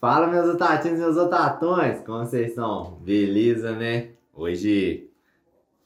Fala, meus otatinhos e meus otatões, como vocês estão? Beleza, né? Hoje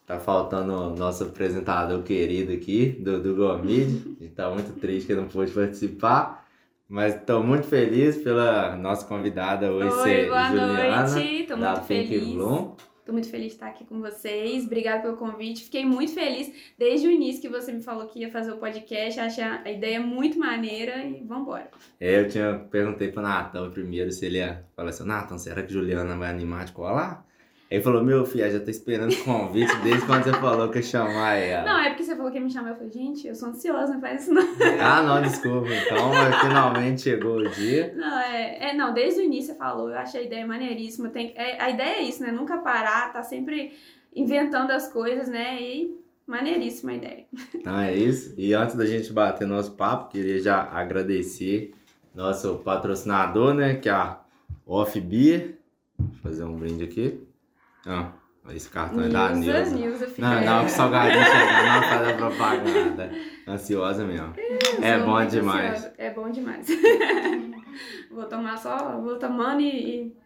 tá faltando o nosso apresentador querido aqui, Dudu Gomide. A gente tá muito triste que não pôde participar, mas estou muito feliz pela nossa convidada hoje Oi, ser boa Juliana, noite. Tô da muito Pink feliz. Bloom. Tô muito feliz de estar aqui com vocês. Obrigada pelo convite. Fiquei muito feliz desde o início que você me falou que ia fazer o podcast. Achei a ideia muito maneira e vambora. É, eu tinha perguntei pro Natan primeiro se ele ia falar assim, Natan, será que Juliana vai animar de colar? Ele falou, meu filho, já tô esperando o convite desde quando você falou que ia chamar ela. Não, é porque falou que ia me chamar. Eu falei, gente, eu sou ansiosa, não faz isso não. Ah, não, desculpa, então, finalmente chegou o dia. Não, é, é, não, desde o início você falou, eu achei a ideia maneiríssima. Tem, é, a ideia é isso, né? Nunca parar, tá sempre inventando as coisas, né? E maneiríssima a ideia. Então é isso. E antes da gente bater nosso papo, queria já agradecer nosso patrocinador, né? Que é a Off Beer. Deixa eu fazer um brinde aqui. Ah, esse cartão é da Nilza, Nilza. Nilza, fica Não, não, que salgadinho chegando, não fazer propaganda. Ansiosa mesmo. É Sou bom demais. ansiosa. É bom demais. vou tomar só, vou tomando e. e...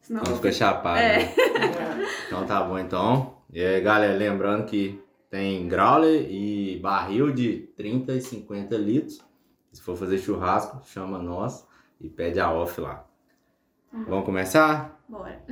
Senão Não eu fica chapado. É. né? Então tá bom, então. E aí, galera, lembrando que tem growler e barril de 30 e 50 litros. Se for fazer churrasco, chama nós e pede a off lá. Uhum. Vamos começar? Bora.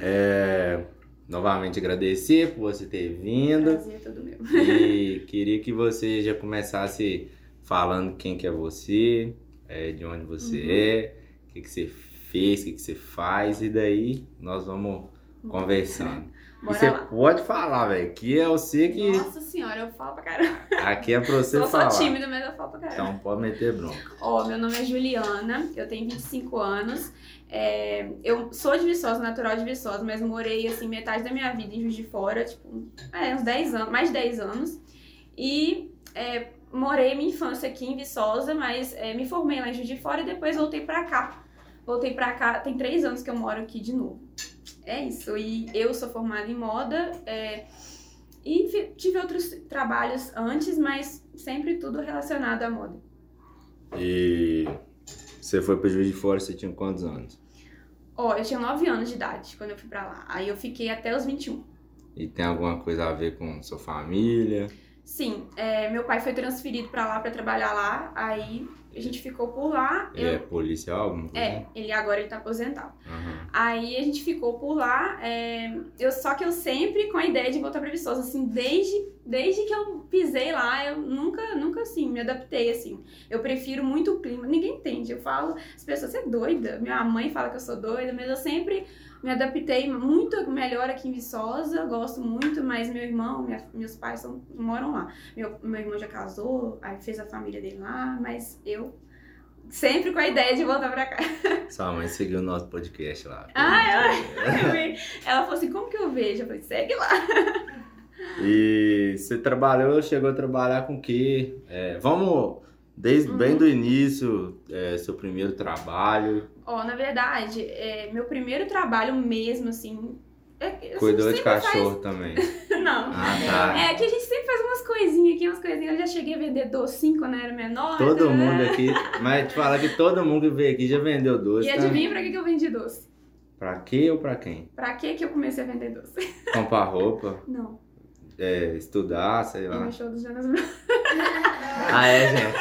É, novamente agradecer por você ter vindo. Prazer todo meu. E queria que você já começasse falando quem que é você, é, de onde você Uhum. é, o que, que você fez, o que, que você faz, e daí nós vamos conversando. E Bora você lá. pode falar, velho, que é você que. Nossa senhora, eu falo pra caramba. Aqui é pra você Eu falar. sou tímida, mas eu falo pra caramba. Então pode meter bronca. Ó, meu nome é Juliana, eu tenho 25 anos. É, eu sou de Viçosa, natural de Viçosa, mas morei, assim, metade da minha vida em Juiz de Fora, tipo, é, uns 10 anos, mais de 10 anos. E é, morei minha infância aqui em Viçosa, mas é, me formei lá em Juiz de Fora e depois voltei pra cá. Voltei pra cá, tem três anos que eu moro aqui de novo. É isso, e eu sou formada em moda, é, e tive outros trabalhos antes, mas sempre tudo relacionado à moda. E você foi pra Juiz de Fora, você tinha quantos anos? Ó, eu tinha 9 anos de idade quando eu fui pra lá. Aí eu fiquei até os 21. E tem alguma coisa a ver com sua família? Sim, é, meu pai foi transferido pra lá pra trabalhar lá. Aí a gente ficou por lá. Ele é Eu, policial? Alguma coisa? é, ele agora ele tá aposentado. Aham. Aí a gente ficou por lá. é, eu, só que eu sempre com a ideia de voltar pra Viçosa, assim, desde, desde que eu pisei lá, eu nunca, nunca assim, me adaptei, assim. Eu prefiro muito o clima. Ninguém entende. Eu falo, as pessoas, você é doida. Minha mãe fala que eu sou doida, mas eu sempre me adaptei muito melhor aqui em Viçosa, gosto muito, mas meu irmão, minha- meus pais são, moram lá. Meu, meu irmão já casou, aí fez a família dele lá, mas eu sempre com a ideia de voltar pra cá. Sua mãe seguiu o nosso podcast lá. Ah, ela, vi. ela falou assim, como que eu vejo? Eu falei, segue lá. E você trabalhou, chegou a trabalhar com o quê? É, vamos, desde Uhum. bem do início, é, seu primeiro trabalho, Ó, na verdade, é, meu primeiro trabalho mesmo, assim... É, cuidou de cachorro também. faz- Não. Ah, tá. É que a gente sempre faz umas coisinhas aqui, umas coisinhas. Eu já cheguei a vender docinho quando eu era menor. Todo então, mundo é. aqui, mas te falar que todo mundo que veio aqui já vendeu doce, E tá? adivinha pra que que eu vendi doce? Pra quê ou pra quem? Pra que que eu comecei a vender doce? Comprar roupa, Não, é, estudar, sei e lá. no show dos Jonas Brothers. Ah, é, gente.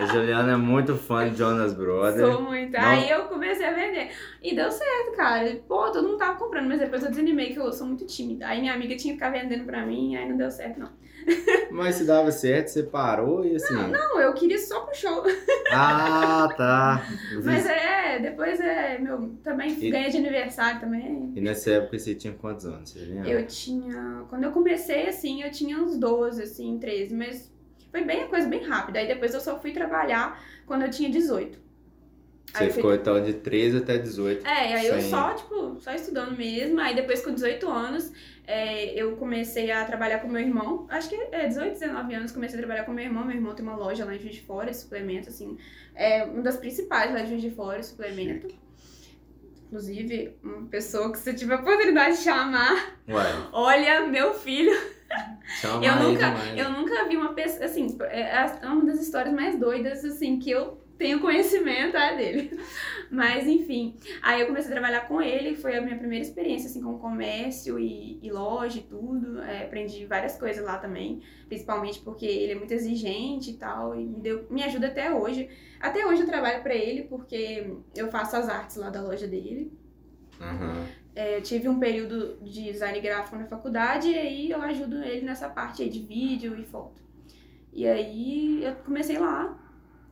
A Juliana é muito fã de Jonas Brothers. Sou muito. Não. Aí eu comecei a vender. E deu certo, cara. Pô, todo mundo tava comprando, mas depois eu desanimei que eu sou muito tímida. Aí minha amiga tinha que ficar vendendo pra mim, aí não deu certo, não. Mas se dava certo, você parou e assim. Não, eu queria só pro show. Ah, tá. Mas é, depois é, meu, também E- ganha de aniversário também. E nessa época você tinha quantos anos? Você lembra? Eu tinha. Quando eu comecei, assim, eu tinha uns 12, assim, 13, mas foi bem a coisa bem rápida. Aí depois eu só fui trabalhar quando eu tinha 18. Você Aí eu ficou então de 13 até 18. É, aí eu Sem- só, tipo, só estudando mesmo. Aí depois, com 18 anos, é, eu comecei a trabalhar com meu irmão. Acho que é 18, 19 anos, comecei a trabalhar com meu irmão. Meu irmão tem uma loja lá em Juiz de Fora, suplemento, assim. É uma das principais lá de Juiz de Fora, suplemento. Inclusive, uma pessoa que você tiver a oportunidade de chamar, Ué, olha, meu filho. chama Eu nunca, demais. eu nunca vi uma pessoa, assim, é é uma das histórias mais doidas, assim, que eu tenho conhecimento é dele. Mas enfim, aí eu comecei a trabalhar com ele, foi a minha primeira experiência assim com comércio e, e loja e tudo. É, aprendi várias coisas lá também, principalmente porque ele é muito exigente e tal, e me, deu, me ajuda até hoje. Até hoje eu trabalho para ele porque eu faço as artes lá da loja dele. Uhum. É, tive um período de design gráfico na faculdade e aí eu ajudo ele nessa parte aí de vídeo e foto. E aí eu comecei lá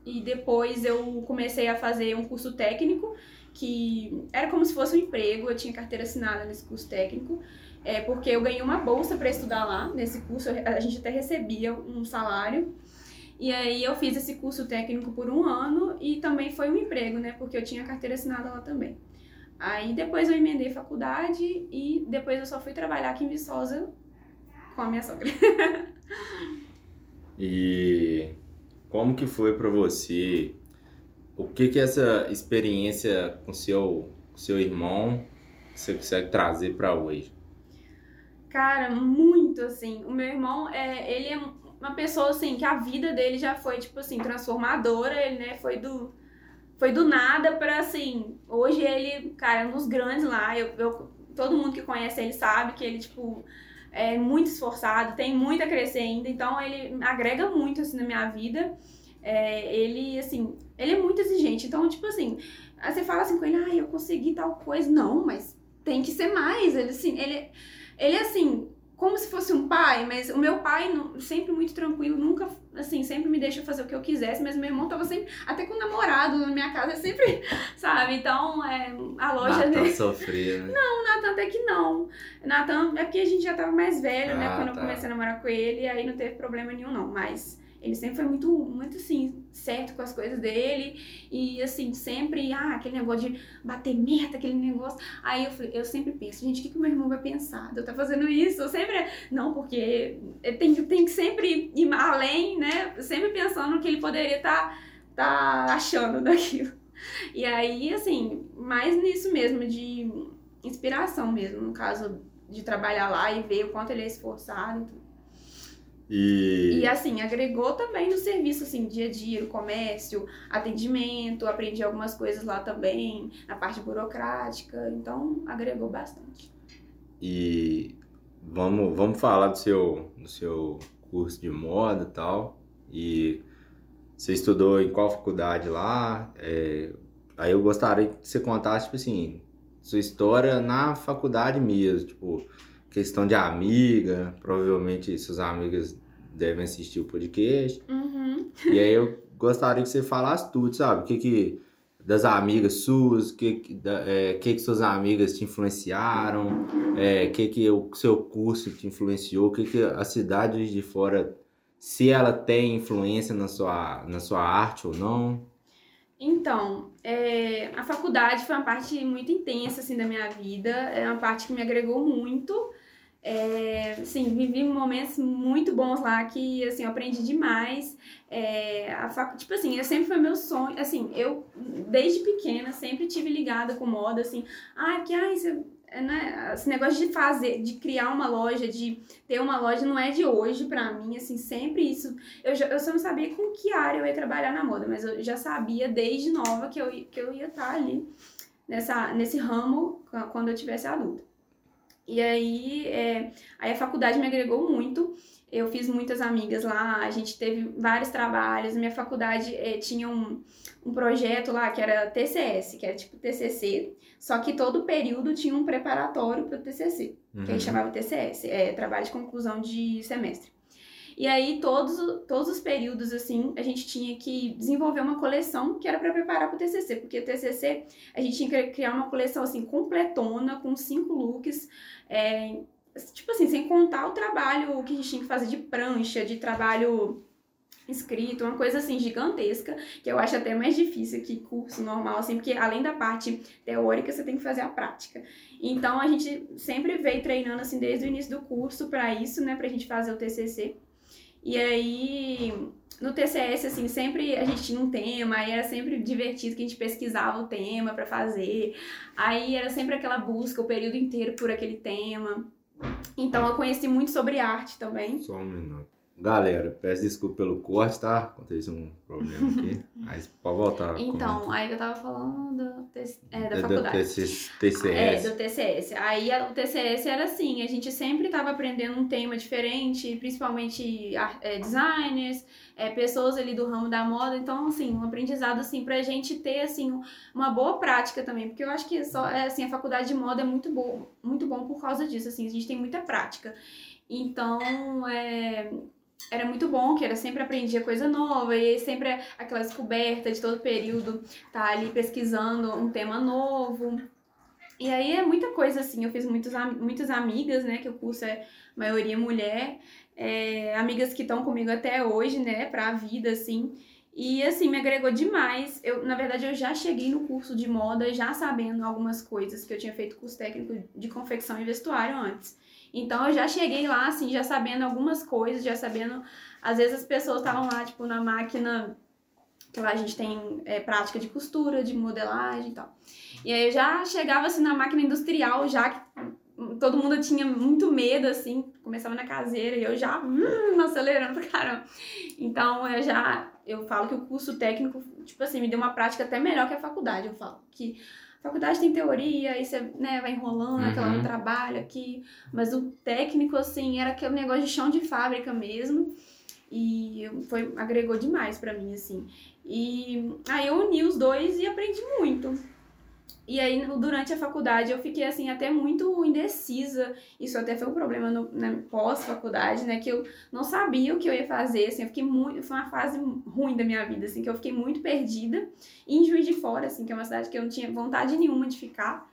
e depois eu comecei a fazer um curso técnico que era como se fosse um emprego, eu tinha carteira assinada nesse curso técnico, é, porque eu ganhei uma bolsa para estudar lá nesse curso, a gente até recebia um salário. E aí eu fiz esse curso técnico por um ano e também foi um emprego, né? Porque eu tinha carteira assinada lá também. Aí depois eu emendei faculdade e depois eu só fui trabalhar aqui em Viçosa com a minha sogra. e como que foi para você? O que que essa experiência com seu seu irmão você consegue trazer para hoje? Cara, muito assim. O meu irmão, é, ele é uma pessoa assim que a vida dele já foi tipo assim transformadora. Ele né, foi do foi do nada para assim. Hoje ele, cara, é um dos grandes lá. Eu, eu, todo mundo que conhece ele sabe que ele tipo é muito esforçado, tem muito a crescer ainda, então ele agrega muito assim na minha vida. É, ele, assim, ele é muito exigente, então, tipo assim, você fala assim com ele, ah, eu consegui tal coisa. Não, mas tem que ser mais. Ele, assim, ele, ele assim, como se fosse um pai, mas o meu pai sempre muito tranquilo, nunca, assim, sempre me deixa fazer o que eu quisesse, mas meu irmão tava sempre, até com o namorado na minha casa, sempre, sabe? Então, é, a loja Nathan dele... sofria, né? Não, o Natan até que não. Natan, é porque a gente já tava mais velho, né, Ah, quando tá. eu comecei a namorar com ele, aí não teve problema nenhum, não, mas... Ele sempre foi muito, muito assim, certo com as coisas dele. E assim, sempre, ah, aquele negócio de bater meta, aquele negócio. Aí eu, eu sempre penso, gente, o que, que meu irmão vai pensar? Eu tá fazendo isso? Eu sempre. Não, porque tem, tem que sempre ir além, né? Sempre pensando no que ele poderia estar tá, tá achando daquilo. E aí, assim, mais nisso mesmo, de inspiração mesmo, no caso de trabalhar lá e ver o quanto ele é esforçado e tudo. E, E assim, agregou também no serviço, assim, dia a dia, no comércio, atendimento, aprendi algumas coisas lá também, na parte burocrática, então agregou bastante. e vamos, vamos falar do seu, do seu curso de moda e tal. E você estudou em qual faculdade lá? É, aí eu gostaria que você contasse, tipo assim, sua história na faculdade mesmo, tipo, questão de amiga, provavelmente suas amigas devem assistir o podcast. Uhum. E aí eu gostaria que você falasse tudo, sabe? O que que das amigas suas, o que que, da- é, que que suas amigas te influenciaram, é, o que que o seu curso te influenciou, o que que a cidade de fora, se ela tem influência na sua, na sua arte ou não. Então, é, a faculdade foi uma parte muito intensa, assim, da minha vida, é uma parte que me agregou muito, é, assim, vivi momentos muito bons lá que, assim, eu aprendi demais, é, a facu... tipo assim, eu sempre foi meu sonho, assim, eu, desde pequena, sempre tive ligada com moda, assim, ah, que, né, esse negócio de fazer, de criar uma loja, de ter uma loja, não é de hoje pra mim, assim, sempre isso, eu, já, eu só não sabia com que área eu ia trabalhar na moda, mas eu já sabia desde nova que eu, que eu ia estar ali nessa, nesse ramo qu- quando eu tivesse adulta. E aí, é, aí a faculdade me agregou muito. Eu fiz muitas amigas lá, a gente teve vários trabalhos. Minha faculdade eh, tinha um, um projeto lá que era TCS, que era tipo TCC, só que todo período tinha um preparatório para o TCC que a gente chamava TCS, é Trabalho de Conclusão de Semestre. E aí, todos, todos os períodos, assim, a gente tinha que desenvolver uma coleção que era para preparar para o TCC, porque o TCC, a gente tinha que criar uma coleção, assim, completona, com cinco looks, é, tipo assim, sem contar o trabalho que a gente tinha que fazer de prancha, de trabalho escrito, uma coisa assim gigantesca, que eu acho até mais difícil que curso normal, assim, porque além da parte teórica, você tem que fazer a prática. Então a gente sempre veio treinando assim desde o início do curso para isso, né, pra gente fazer o TCC. E aí no TCS assim, sempre a gente tinha um tema, aí era sempre divertido que a gente pesquisava o tema para fazer. Aí era sempre aquela busca o período inteiro por aquele tema. Então eu conheci muito sobre arte também. Só um minuto. Galera, peço desculpa pelo corte, tá? Aconteceu um problema aqui. Mas pode voltar. Então, comenta. aí eu tava falando do, é, da É do faculdade. TCS. TCS. É, do TCS. Aí a- o TCS era assim, a gente sempre estava aprendendo um tema diferente, principalmente é, designers, é, pessoas ali do ramo da moda, então assim, um aprendizado assim pra gente ter assim uma boa prática também, porque eu acho que só é, assim, a faculdade de moda é muito bom, muito bom por causa disso, assim, a gente tem muita prática. Então, é, era muito bom, que era sempre aprendia coisa nova, e sempre aquela descoberta de todo período, tá ali pesquisando um tema novo. E aí é muita coisa assim, eu fiz muitos, muitas amigas, né, que o curso é maioria mulher, é, amigas que estão comigo até hoje, né, pra vida, assim. E assim, me agregou demais. Eu, na verdade, eu já cheguei no curso de moda já sabendo algumas coisas, que eu tinha feito curso técnico de confecção e vestuário antes. Então eu já cheguei lá, assim, já sabendo algumas coisas, já sabendo. Às vezes as pessoas estavam lá, tipo, na máquina, que lá a gente tem é, prática de costura, de modelagem e tal. E aí eu já chegava assim na máquina industrial, já que todo mundo tinha muito medo, assim, começava na caseira e eu já hum, acelerando pra caramba. Então eu já, eu falo que o curso técnico, tipo assim, me deu uma prática até melhor que a faculdade. Eu falo que faculdade tem teoria, aí você né, vai enrolando, Uhum. aquela trabalho aqui, mas o técnico, assim, era aquele negócio de chão de fábrica mesmo. E foi, agregou demais pra mim, assim. E aí eu uni os dois e aprendi muito. E aí, durante a faculdade, eu fiquei, assim, até muito indecisa. Isso até foi um problema no, na pós-faculdade, né? Que eu não sabia o que eu ia fazer, assim. Eu fiquei muito... Foi uma fase ruim da minha vida, assim, que eu fiquei muito perdida. E em Juiz de Fora, assim, que é uma cidade que eu não tinha vontade nenhuma de ficar.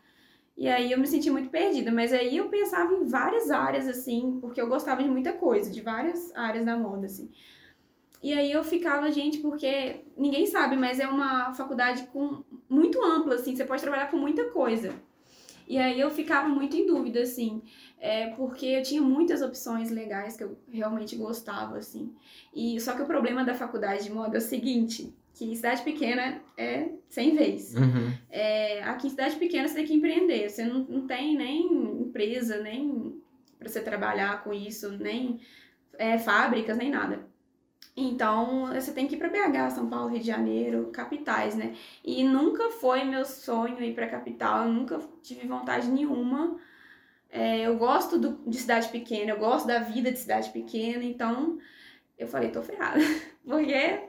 E aí eu me senti muito perdida. Mas aí eu pensava em várias áreas, assim, porque eu gostava de muita coisa, de várias áreas da moda, assim. E aí eu ficava, gente, porque ninguém sabe, mas é uma faculdade com muito ampla, assim, você pode trabalhar com muita coisa. E aí eu ficava muito em dúvida, assim, é, porque eu tinha muitas opções legais que eu realmente gostava, assim. E só que o problema da faculdade de moda é o seguinte, que em cidade pequena é sem vez. Uhum. É, aqui em cidade pequena você tem que empreender, você não, não tem nem empresa, nem para você trabalhar com isso, nem é, fábricas, nem nada. Então, você tem que ir para BH, São Paulo, Rio de Janeiro, capitais, né? E nunca foi meu sonho ir para capital, eu nunca tive vontade nenhuma. É, eu gosto do- de cidade pequena, eu gosto da vida de cidade pequena, então eu falei, tô ferrada. Porque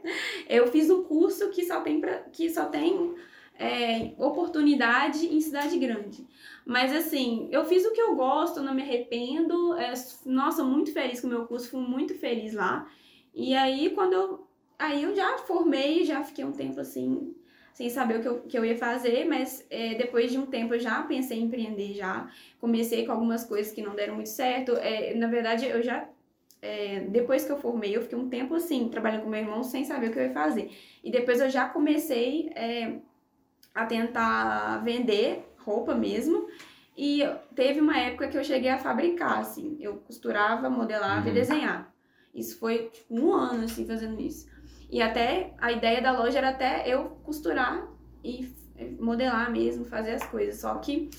eu fiz um curso que só tem, pra, que só tem é, oportunidade em cidade grande. Mas assim, eu fiz o que eu gosto, não me arrependo. É, nossa, muito feliz com o meu curso, fui muito feliz lá. E aí, quando eu. Aí eu já formei, já fiquei um tempo assim, sem saber o que eu, que eu ia fazer, mas é, depois de um tempo eu já pensei em empreender, já comecei com algumas coisas que não deram muito certo. É, na verdade, eu já. é, depois que eu formei, eu fiquei um tempo assim, trabalhando com meu irmão, sem saber o que eu ia fazer. E depois eu já comecei é, a tentar vender roupa mesmo. E teve uma época que eu cheguei a fabricar, assim. Eu costurava, modelava e Uhum. desenhava. Isso foi tipo, um ano, assim, fazendo isso. E até a ideia da loja era até eu costurar e eh, modelar mesmo, fazer as coisas. Só que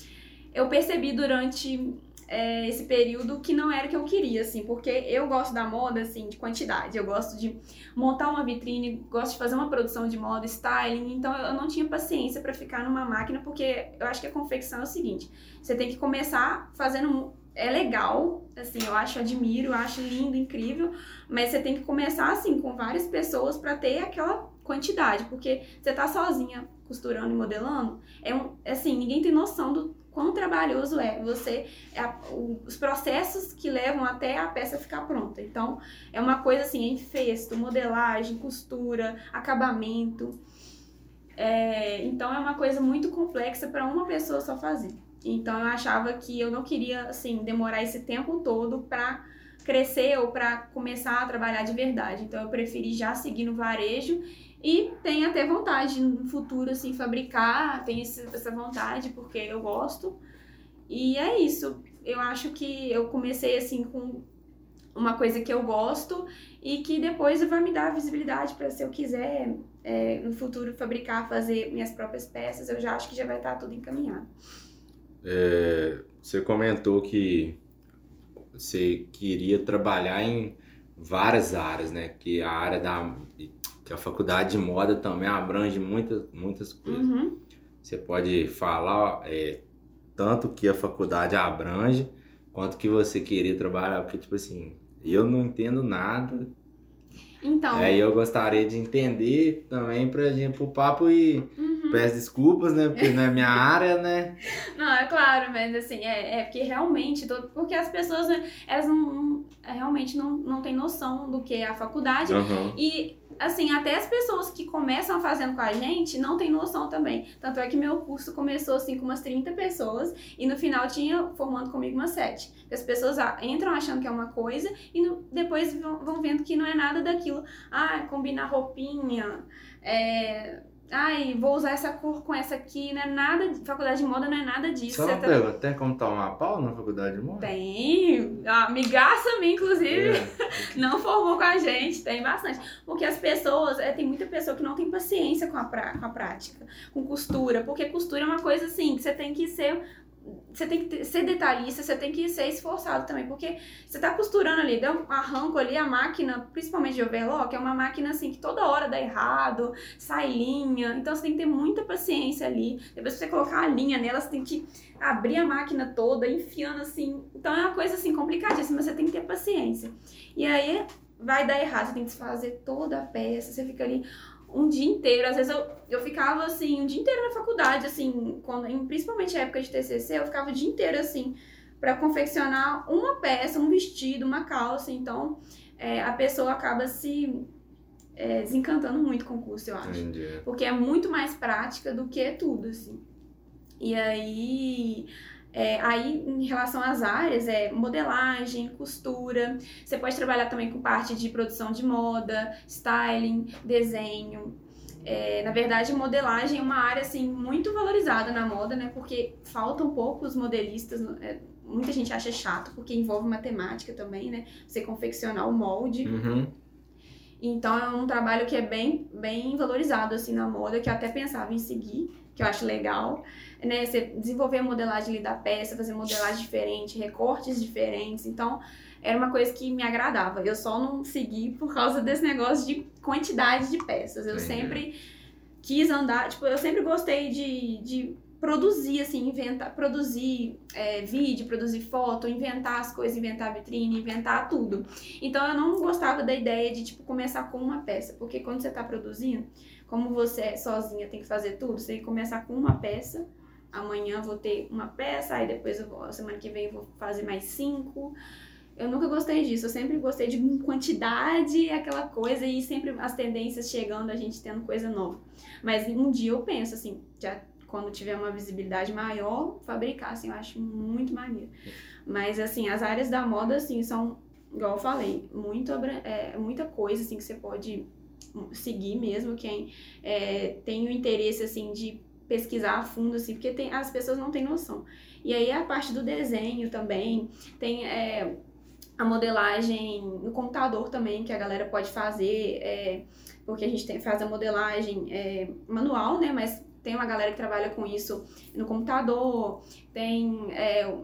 eu percebi durante é, esse período que não era o que eu queria, assim, porque eu gosto da moda, assim, de quantidade. Eu gosto de montar uma vitrine, gosto de fazer uma produção de moda, styling. Então eu não tinha paciência para ficar numa máquina, porque eu acho que a confecção é o seguinte: você tem que começar fazendo. É legal, assim, eu acho, admiro, acho lindo, incrível, mas você tem que começar, assim, com várias pessoas para ter aquela quantidade, porque você tá sozinha costurando e modelando, é um, assim, ninguém tem noção do quão trabalhoso é você, é a- o- os processos que levam até a peça ficar pronta. Então, é uma coisa assim, em festo, modelagem, costura, acabamento. É, então, é uma coisa muito complexa para uma pessoa só fazer. Então, eu achava que eu não queria, assim, demorar esse tempo todo para crescer ou para começar a trabalhar de verdade. Então, eu preferi já seguir no varejo e tenho até vontade no futuro, assim, fabricar, tenho essa vontade porque eu gosto. E é isso. Eu acho que eu comecei, assim, com uma coisa que eu gosto e que depois vai me dar visibilidade para se eu quiser é, no futuro fabricar, fazer minhas próprias peças, eu já acho que já vai estar tudo encaminhado. É, você comentou que você queria trabalhar em várias áreas, né? Que a área da que a faculdade de moda também abrange muitas muitas coisas. Uhum. Você pode falar é, tanto que a faculdade abrange quanto que você queria trabalhar, porque tipo assim, eu não entendo nada. Então. Aí eu gostaria de entender também pra gente pro papo e uhum. peço desculpas, né? Porque não é minha área, né? Não, é claro, mas assim, é, é porque realmente, todo, porque as pessoas, né, elas não, não, realmente não, não têm noção do que é a faculdade. Uhum. E assim, até as pessoas que começam fazendo com a gente não tem noção também. Tanto é que meu curso começou assim com umas 30 pessoas e no final tinha formando comigo umas 7. As pessoas entram achando que é uma coisa e no, depois vão, vão, vendo que não é nada daquilo. Ah, combinar roupinha, é, ai, vou usar essa cor com essa aqui, não é nada, faculdade de moda não é nada disso. Só uma tá... pergunta, tem como tomar pau na faculdade de moda? Tem, a amigaça minha, inclusive, É. não formou com a gente, tem bastante. Porque as pessoas, é, tem muita pessoa que não tem paciência com a, pra, com a prática, com costura, porque costura é uma coisa assim, que você tem que ser você tem que ser detalhista, você tem que ser esforçado também, porque você tá costurando ali, dá um arranco ali, a máquina, principalmente de overlock, é uma máquina assim que toda hora dá errado, sai linha, então você tem que ter muita paciência ali. Depois que você colocar a linha nela, você tem que abrir a máquina toda, enfiando assim. Então é uma coisa assim complicadíssima, você tem que ter paciência. E aí vai dar errado, você tem que desfazer toda a peça, você fica ali um dia inteiro. Às vezes eu, eu ficava assim, um dia inteiro na faculdade, assim, quando, em, principalmente na época de TCC, eu ficava o dia inteiro assim, para confeccionar uma peça, um vestido, uma calça. Então é, a pessoa acaba se é, desencantando muito com o curso, eu acho. Entendi. Porque é muito mais prática do que tudo, assim. E aí. É, aí, em relação às áreas, é modelagem, costura. Você pode trabalhar também com parte de produção de moda, styling, desenho. É, na verdade, modelagem é uma área assim muito valorizada na moda, né? Porque faltam poucos modelistas. é, muita gente acha chato porque envolve matemática também, né? Você confeccionar o molde. Uhum. Então é um trabalho que é bem, bem valorizado assim na moda, que eu até pensava em seguir, que eu acho legal, né? Você desenvolver a modelagem ali da peça, fazer modelagem diferente, recortes diferentes. Então era uma coisa que me agradava. Eu só não segui por causa desse negócio de quantidade de peças. Eu Entendi. sempre quis andar, tipo, eu sempre gostei de, de produzir, assim, inventar, produzir é, vídeo, produzir foto, inventar as coisas, inventar vitrine, inventar tudo. Então eu não gostava da ideia de, tipo, começar com uma peça, porque quando você tá produzindo, como você é sozinha tem que fazer tudo, você tem que começar com uma peça, amanhã vou ter uma peça, aí depois eu vou, semana que vem eu vou fazer mais cinco. Eu nunca gostei disso, eu sempre gostei de quantidade, aquela coisa, e sempre as tendências chegando, a gente tendo coisa nova. Mas um dia eu penso, assim, já quando tiver uma visibilidade maior, fabricar, assim, eu acho muito maneiro. Mas, assim, as áreas da moda, assim, são, igual eu falei, muito, é, muita coisa, assim, que você pode seguir mesmo, quem é, tem o interesse, assim, de pesquisar a fundo, assim, porque tem, as pessoas não têm noção. E aí a parte do desenho também, tem é, a modelagem no computador também, que a galera pode fazer, é, porque a gente tem, faz a modelagem é, manual, né, mas tem uma galera que trabalha com isso no computador, tem é,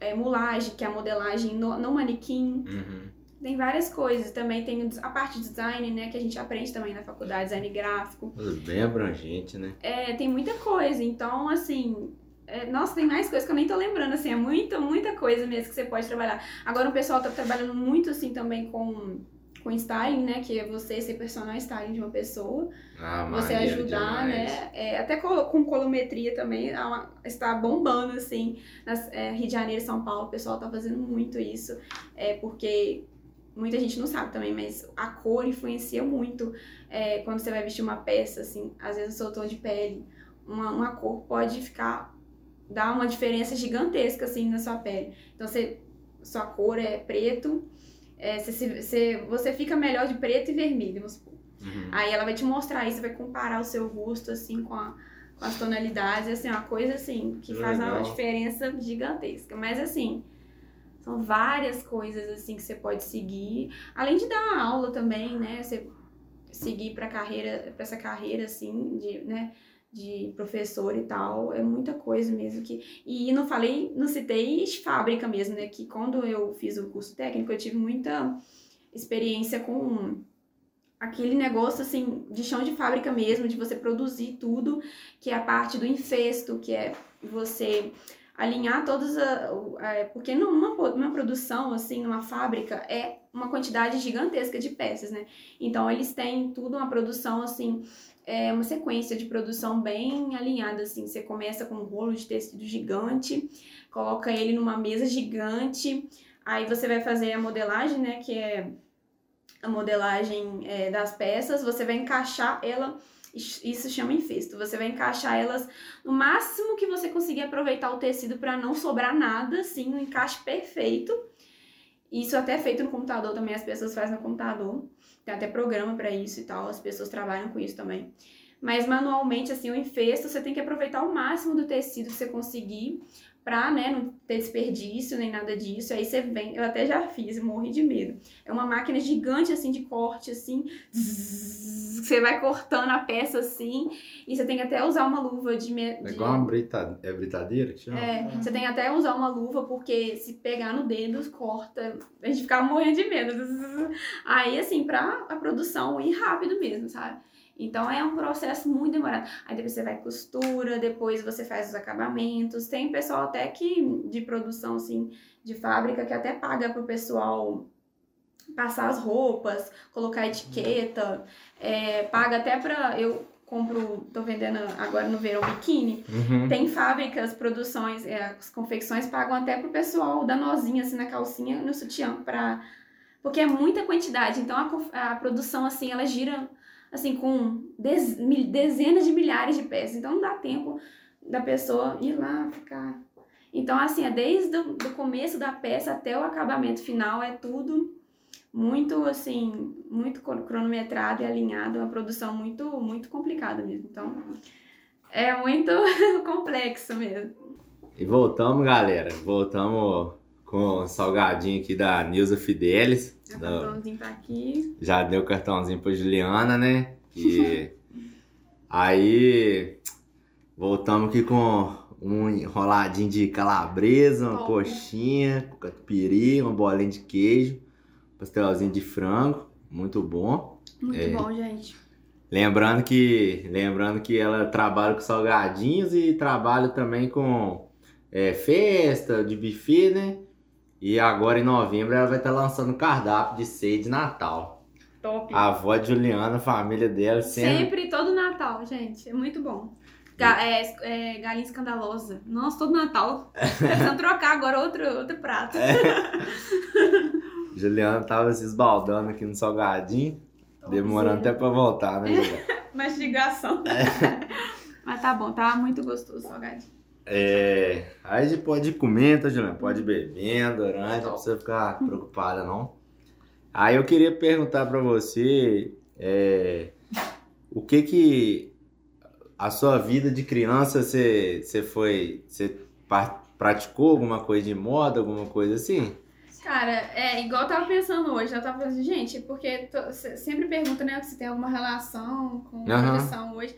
é, mulagem, que é a modelagem no, no manequim, Uhum. Tem várias coisas. Também tem a parte de design, né, que a gente aprende também na faculdade, design gráfico. Bem abrangente, né? É, tem muita coisa, então, assim... é, nossa, tem mais coisas que eu nem tô lembrando, assim, é muita, muita coisa mesmo que você pode trabalhar. Agora o pessoal tá trabalhando muito, assim, também com, com styling, né, que é você ser personal styling de uma pessoa. Ah, você ajudar, demais. né? É, até com colometria também é está bombando, assim. Nas, é, Rio de Janeiro São Paulo, o pessoal tá fazendo muito isso. É, porque muita gente não sabe também, mas a cor influencia muito é, quando você vai vestir uma peça, assim. Às vezes o seu tom de pele, uma, uma cor pode ficar... dar uma diferença gigantesca, assim, na sua pele. Então, você, sua cor é preto, é, você, você, você fica melhor de preto e vermelho, vamos supor. Uhum. Aí ela vai te mostrar isso, vai comparar o seu rosto, assim, com, a- com as tonalidades, assim, uma coisa, assim, que faz uma Legal. diferença gigantesca. Mas, assim, são várias coisas, assim, que você pode seguir. Além de dar aula também, né, você seguir pra carreira, pra essa carreira, assim, de, né, de professor e tal, é muita coisa mesmo que... E não falei, não citei fábrica mesmo, né, que quando eu fiz o curso técnico, eu tive muita experiência com aquele negócio assim de chão de fábrica mesmo, de você produzir tudo, que é a parte do infesto, que é você alinhar todas a, a porque numa, numa produção assim, numa fábrica é uma quantidade gigantesca de peças, né? Então eles têm tudo uma produção assim, é uma sequência de produção bem alinhada assim. Você começa com um rolo de tecido gigante, coloca ele numa mesa gigante, aí você vai fazer a modelagem, né, que é a modelagem é, das peças, você vai encaixar ela, isso chama infesto, você vai encaixar elas no máximo que você conseguir aproveitar o tecido para não sobrar nada, assim, um encaixe perfeito. Isso até é feito no computador também, as pessoas fazem no computador, tem até programa para isso e tal, as pessoas trabalham com isso também. Mas manualmente, assim, o infesto, você tem que aproveitar o máximo do tecido que você conseguir pra, né, não ter desperdício nem nada disso. Aí você vem, eu até já fiz, morri de medo. É uma máquina gigante, assim, de corte, assim, zzz, você vai cortando a peça, assim, e você tem que até usar uma luva de... É de... É igual uma brita... é britadeira que chama? É, você tem até usar uma luva, porque se pegar no dedo, corta, a gente ficava morrendo de medo. Aí, assim, pra a produção ir rápido mesmo, sabe? Então é um processo muito demorado. Aí depois você vai costura, depois você faz os acabamentos. Tem pessoal até que de produção assim de fábrica que até paga pro pessoal passar as roupas, colocar etiqueta, é, paga até pra eu compro, tô vendendo agora no verão biquíni. Uhum. Tem fábricas, produções, é, as confecções pagam até pro pessoal dar nozinha assim na calcinha, no sutiã para porque é muita quantidade. Então a, a produção assim, ela gira assim, com dezenas de milhares de peças. Então não dá tempo da pessoa ir lá ficar. Então, assim, é desde o começo da peça até o acabamento final, é tudo muito, assim, muito cronometrado e alinhado, uma produção muito, muito complicada mesmo. Então, é muito complexo mesmo. E voltamos, galera. Voltamos com o salgadinho aqui da Nilza Fidelis. O cartãozinho tá aqui. Já deu cartãozinho pra Juliana, né? E aí voltamos aqui com um enroladinho de calabresa, uma coxinha, catupiry, uma bolinha de queijo, pastelzinho de frango, muito bom. Muito é. bom, gente. Lembrando que, lembrando que ela trabalha com salgadinhos e trabalha também com é, festa de buffet, né? E agora em novembro ela vai estar lançando cardápio de ceia de Natal. Top. A avó de Juliana, a família dela sempre. Sempre todo Natal, gente. É muito bom. Ga é, é, galinha escandalosa. Nossa, todo Natal. Precisamos trocar agora outro, outro prato. É. Juliana tava se esbaldando aqui no salgadinho. demorando até pra voltar, né, Juliana? Mastigação. É. Mas tá bom, tá muito gostoso o salgadinho. É, aí a gente pode ir comendo, Juliana, pode ir bebendo durante, não precisa ficar preocupada não. Aí eu queria perguntar para você é, o que que a sua vida de criança você, você foi, você praticou alguma coisa de moda, alguma coisa assim? Cara, é igual eu tava pensando hoje, eu tava pensando, gente, porque sempre pergunta, né, se tem alguma relação com a uhum. profissão hoje.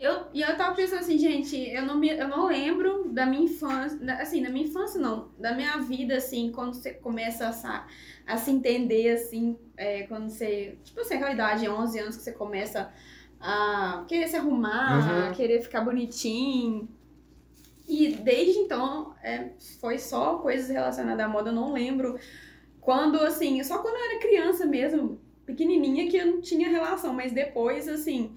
Eu, e eu tava pensando assim, gente, eu não, me, eu não lembro da minha infância, assim, da minha infância não, da minha vida, assim, quando você começa a, a se entender, assim, é, quando você, tipo assim, aquela idade, 11 anos, que você começa a querer se arrumar, uhum. a querer ficar bonitinho. E desde então, é, foi só coisas relacionadas à moda, eu não lembro quando, assim, só quando eu era criança mesmo, pequenininha, que eu não tinha relação, mas depois, assim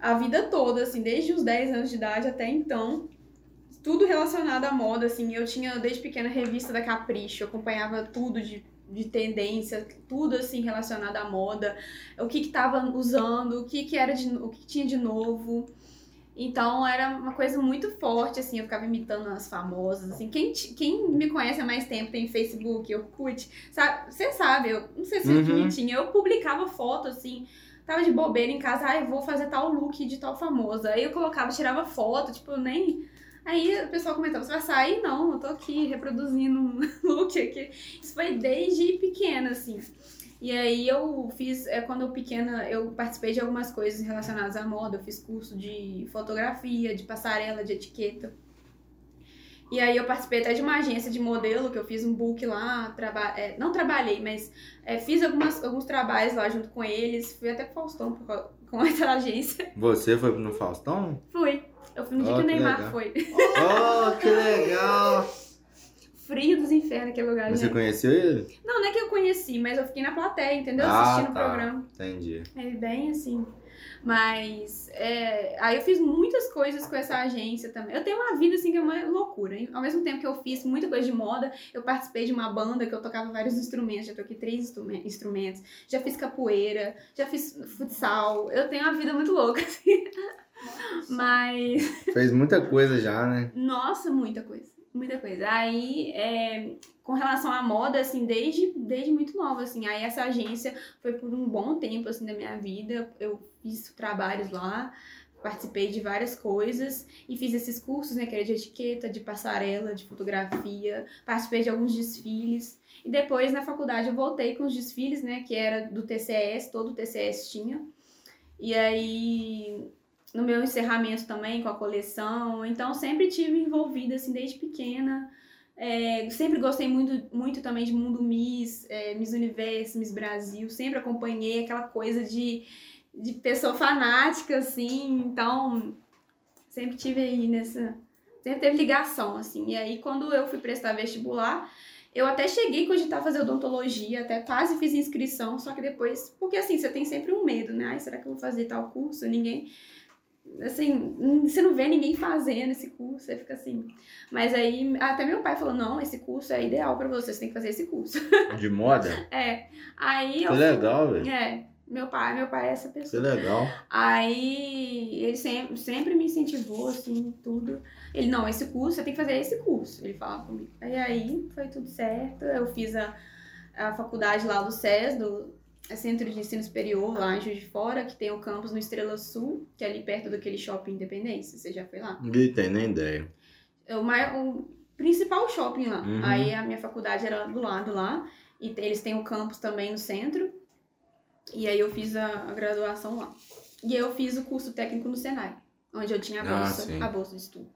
a vida toda, assim, desde os 10 anos de idade até então, tudo relacionado à moda, assim, eu tinha desde pequena revista da Capricho, eu acompanhava tudo de, de tendência, tudo assim relacionado à moda, o que que tava usando, o que que era de, o que tinha de novo. Então era uma coisa muito forte, assim, eu ficava imitando as famosas, assim. Quem, quem me conhece há mais tempo tem Facebook, Orkut, sabe? Você sabe, eu não sei se uhum. tinha, eu publicava foto, assim, tava de bobeira em casa, ah, vou fazer tal look de tal famosa. Aí eu colocava, tirava foto, tipo, nem. Aí o pessoal comentava, você vai sair? Não, eu tô aqui reproduzindo um look aqui. Isso foi desde pequena, assim. E aí eu fiz, é, quando eu pequena, eu participei de algumas coisas relacionadas à moda. Eu fiz curso de fotografia, de passarela, de etiqueta. E aí eu participei até de uma agência de modelo, que eu fiz um book lá, traba é, não trabalhei, mas é, fiz algumas, alguns trabalhos lá junto com eles. Fui até pro Faustão por, com essa agência. Você foi no Faustão? Fui. Eu fui no dia oh, que o Neymar legal. foi. Oh, que legal! Frio dos infernos aquele lugar. Você conheceu ele? Não, não é que eu conheci, mas eu fiquei na plateia, entendeu? Ah, Assistindo tá. o programa. Entendi. É bem assim. Mas é, aí eu fiz muitas coisas com essa agência também. Eu tenho uma vida assim que é uma loucura. Hein? Ao mesmo tempo que eu fiz muita coisa de moda, eu participei de uma banda que eu tocava vários instrumentos. Já toquei três instrumentos. Já fiz capoeira, já fiz futsal. Eu tenho uma vida muito louca, assim. Mas. Fez muita coisa já, né? Nossa, muita coisa. Muita coisa. Aí, é, com relação à moda, assim, desde, desde muito nova, assim. Aí essa agência foi por um bom tempo, assim, da minha vida. Eu fiz trabalhos lá, participei de várias coisas e fiz esses cursos, né, que era de etiqueta, de passarela, de fotografia, participei de alguns desfiles. E depois, na faculdade, eu voltei com os desfiles, né, que era do TCS, todo o TCS tinha. E aí, no meu encerramento também com a coleção. Então, sempre tive envolvida, assim, desde pequena. É, sempre gostei muito, muito também de Mundo Miss, é, Miss Universo, Miss Brasil. Sempre acompanhei aquela coisa de, de pessoa fanática, assim. Então, sempre tive aí nessa... Sempre teve ligação, assim. E aí, quando eu fui prestar vestibular, eu até cheguei a cogitar fazer odontologia, até quase fiz inscrição, só que depois... Porque, assim, você tem sempre um medo, né? Ai, será que eu vou fazer tal curso? Ninguém assim, você não vê ninguém fazendo esse curso, você fica assim. Mas aí, até meu pai falou: não, esse curso é ideal para você, você tem que fazer esse curso. De moda? é. Aí eu. Que legal, velho. É. Meu pai, meu pai é essa pessoa. Que legal. Aí ele sempre, sempre me incentivou, assim, tudo. Ele, não, esse curso, você tem que fazer esse curso. Ele falava comigo. Aí aí foi tudo certo. Eu fiz a, a faculdade lá do SES, do é Centro de Ensino Superior, lá em Juiz de Fora, que tem o campus no Estrela Sul, que é ali perto daquele shopping Independência. Você já foi lá? Não tem nem ideia. É o, maior, o principal shopping lá. Uhum. Aí a minha faculdade era do lado lá. E eles têm o campus também no centro. E aí eu fiz a, a graduação lá. E aí eu fiz o curso técnico no Senai, onde eu tinha a ah, bolsa, ah, a bolsa de estudo.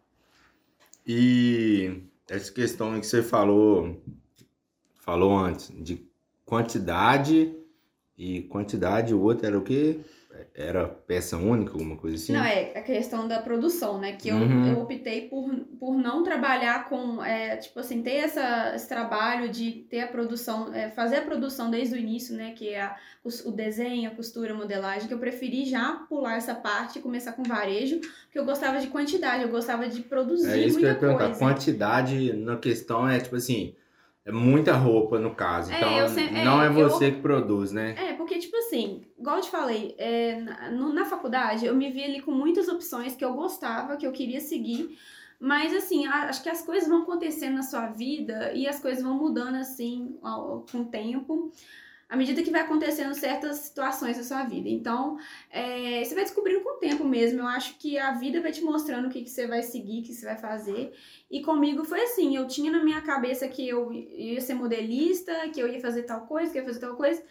E essa questão que você falou, falou antes, de quantidade e quantidade, o outro era o quê? Era peça única, alguma coisa assim? Não, é a questão da produção, né? Que eu, uhum. eu optei por, por não trabalhar com, é, tipo assim, ter essa, esse trabalho de ter a produção, é, fazer a produção desde o início, né? Que é a, o, o, desenho, a costura, a modelagem, que eu preferi já pular essa parte e começar com varejo, porque eu gostava de quantidade, eu gostava de produzir é isso muita que eu ia perguntar. Quantidade na questão é, tipo assim, é muita roupa, no caso. É, então, sempre, não é, é você eu, que produz, né? É, porque, tipo assim, igual eu te falei, é, na, na faculdade eu me vi ali com muitas opções que eu gostava, que eu queria seguir. Mas, assim, acho que as coisas vão acontecendo na sua vida e as coisas vão mudando, assim, ao, com o tempo à medida que vai acontecendo certas situações na sua vida. Então, é, você vai descobrindo com o tempo mesmo. Eu acho que a vida vai te mostrando o que, que você vai seguir, o que você vai fazer. E comigo foi assim: eu tinha na minha cabeça que eu ia ser modelista, que eu ia fazer tal coisa, que eu ia fazer tal coisa.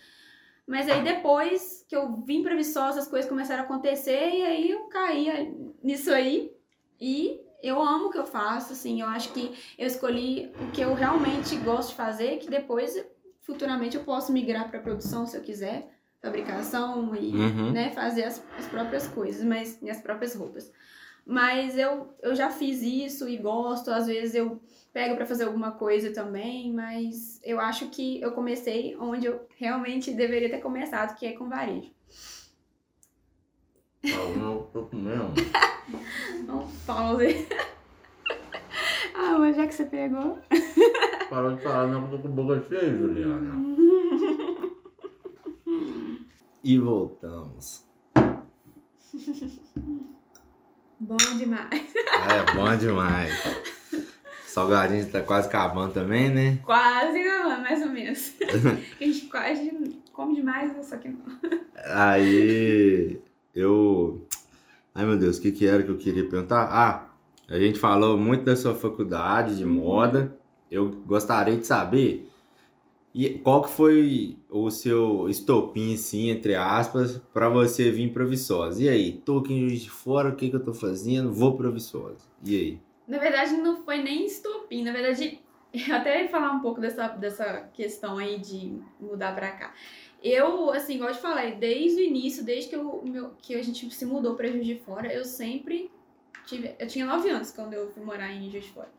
Mas aí depois que eu vim para Viçosa, as coisas começaram a acontecer e aí eu caí nisso aí. E eu amo o que eu faço, assim, eu acho que eu escolhi o que eu realmente gosto de fazer, que depois futuramente eu posso migrar para produção se eu quiser, fabricação e uhum. né, fazer as, as próprias coisas, mas minhas próprias roupas. Mas eu, eu já fiz isso e gosto, às vezes eu pego para fazer alguma coisa também, mas eu acho que eu comecei onde eu realmente deveria ter começado, que é com varejo. Não, pause. ah, mas já que você pegou. Parou de falar, não, tô com boca cheia, Juliana. e voltamos. Bom demais. É, bom demais. Salgadinho tá quase acabando também, né? Quase, mais ou menos. a gente quase come demais, só que não. Aí eu. Ai meu Deus, o que, que era que eu queria perguntar? Ah, a gente falou muito da sua faculdade de moda eu gostaria de saber e qual que foi o seu estopim, assim, entre aspas, para você vir para Viçosa. E aí, tô aqui em Juiz de Fora, o que que eu tô fazendo? Vou para Viçosa. E aí? Na verdade, não foi nem estopim. Na verdade, eu até ia falar um pouco dessa, dessa questão aí de mudar pra cá. Eu, assim, eu te falei, desde o início, desde que, eu, meu, que a gente se mudou pra Juiz de Fora, eu sempre tive. Eu tinha 9 anos quando eu fui morar em Juiz de Fora.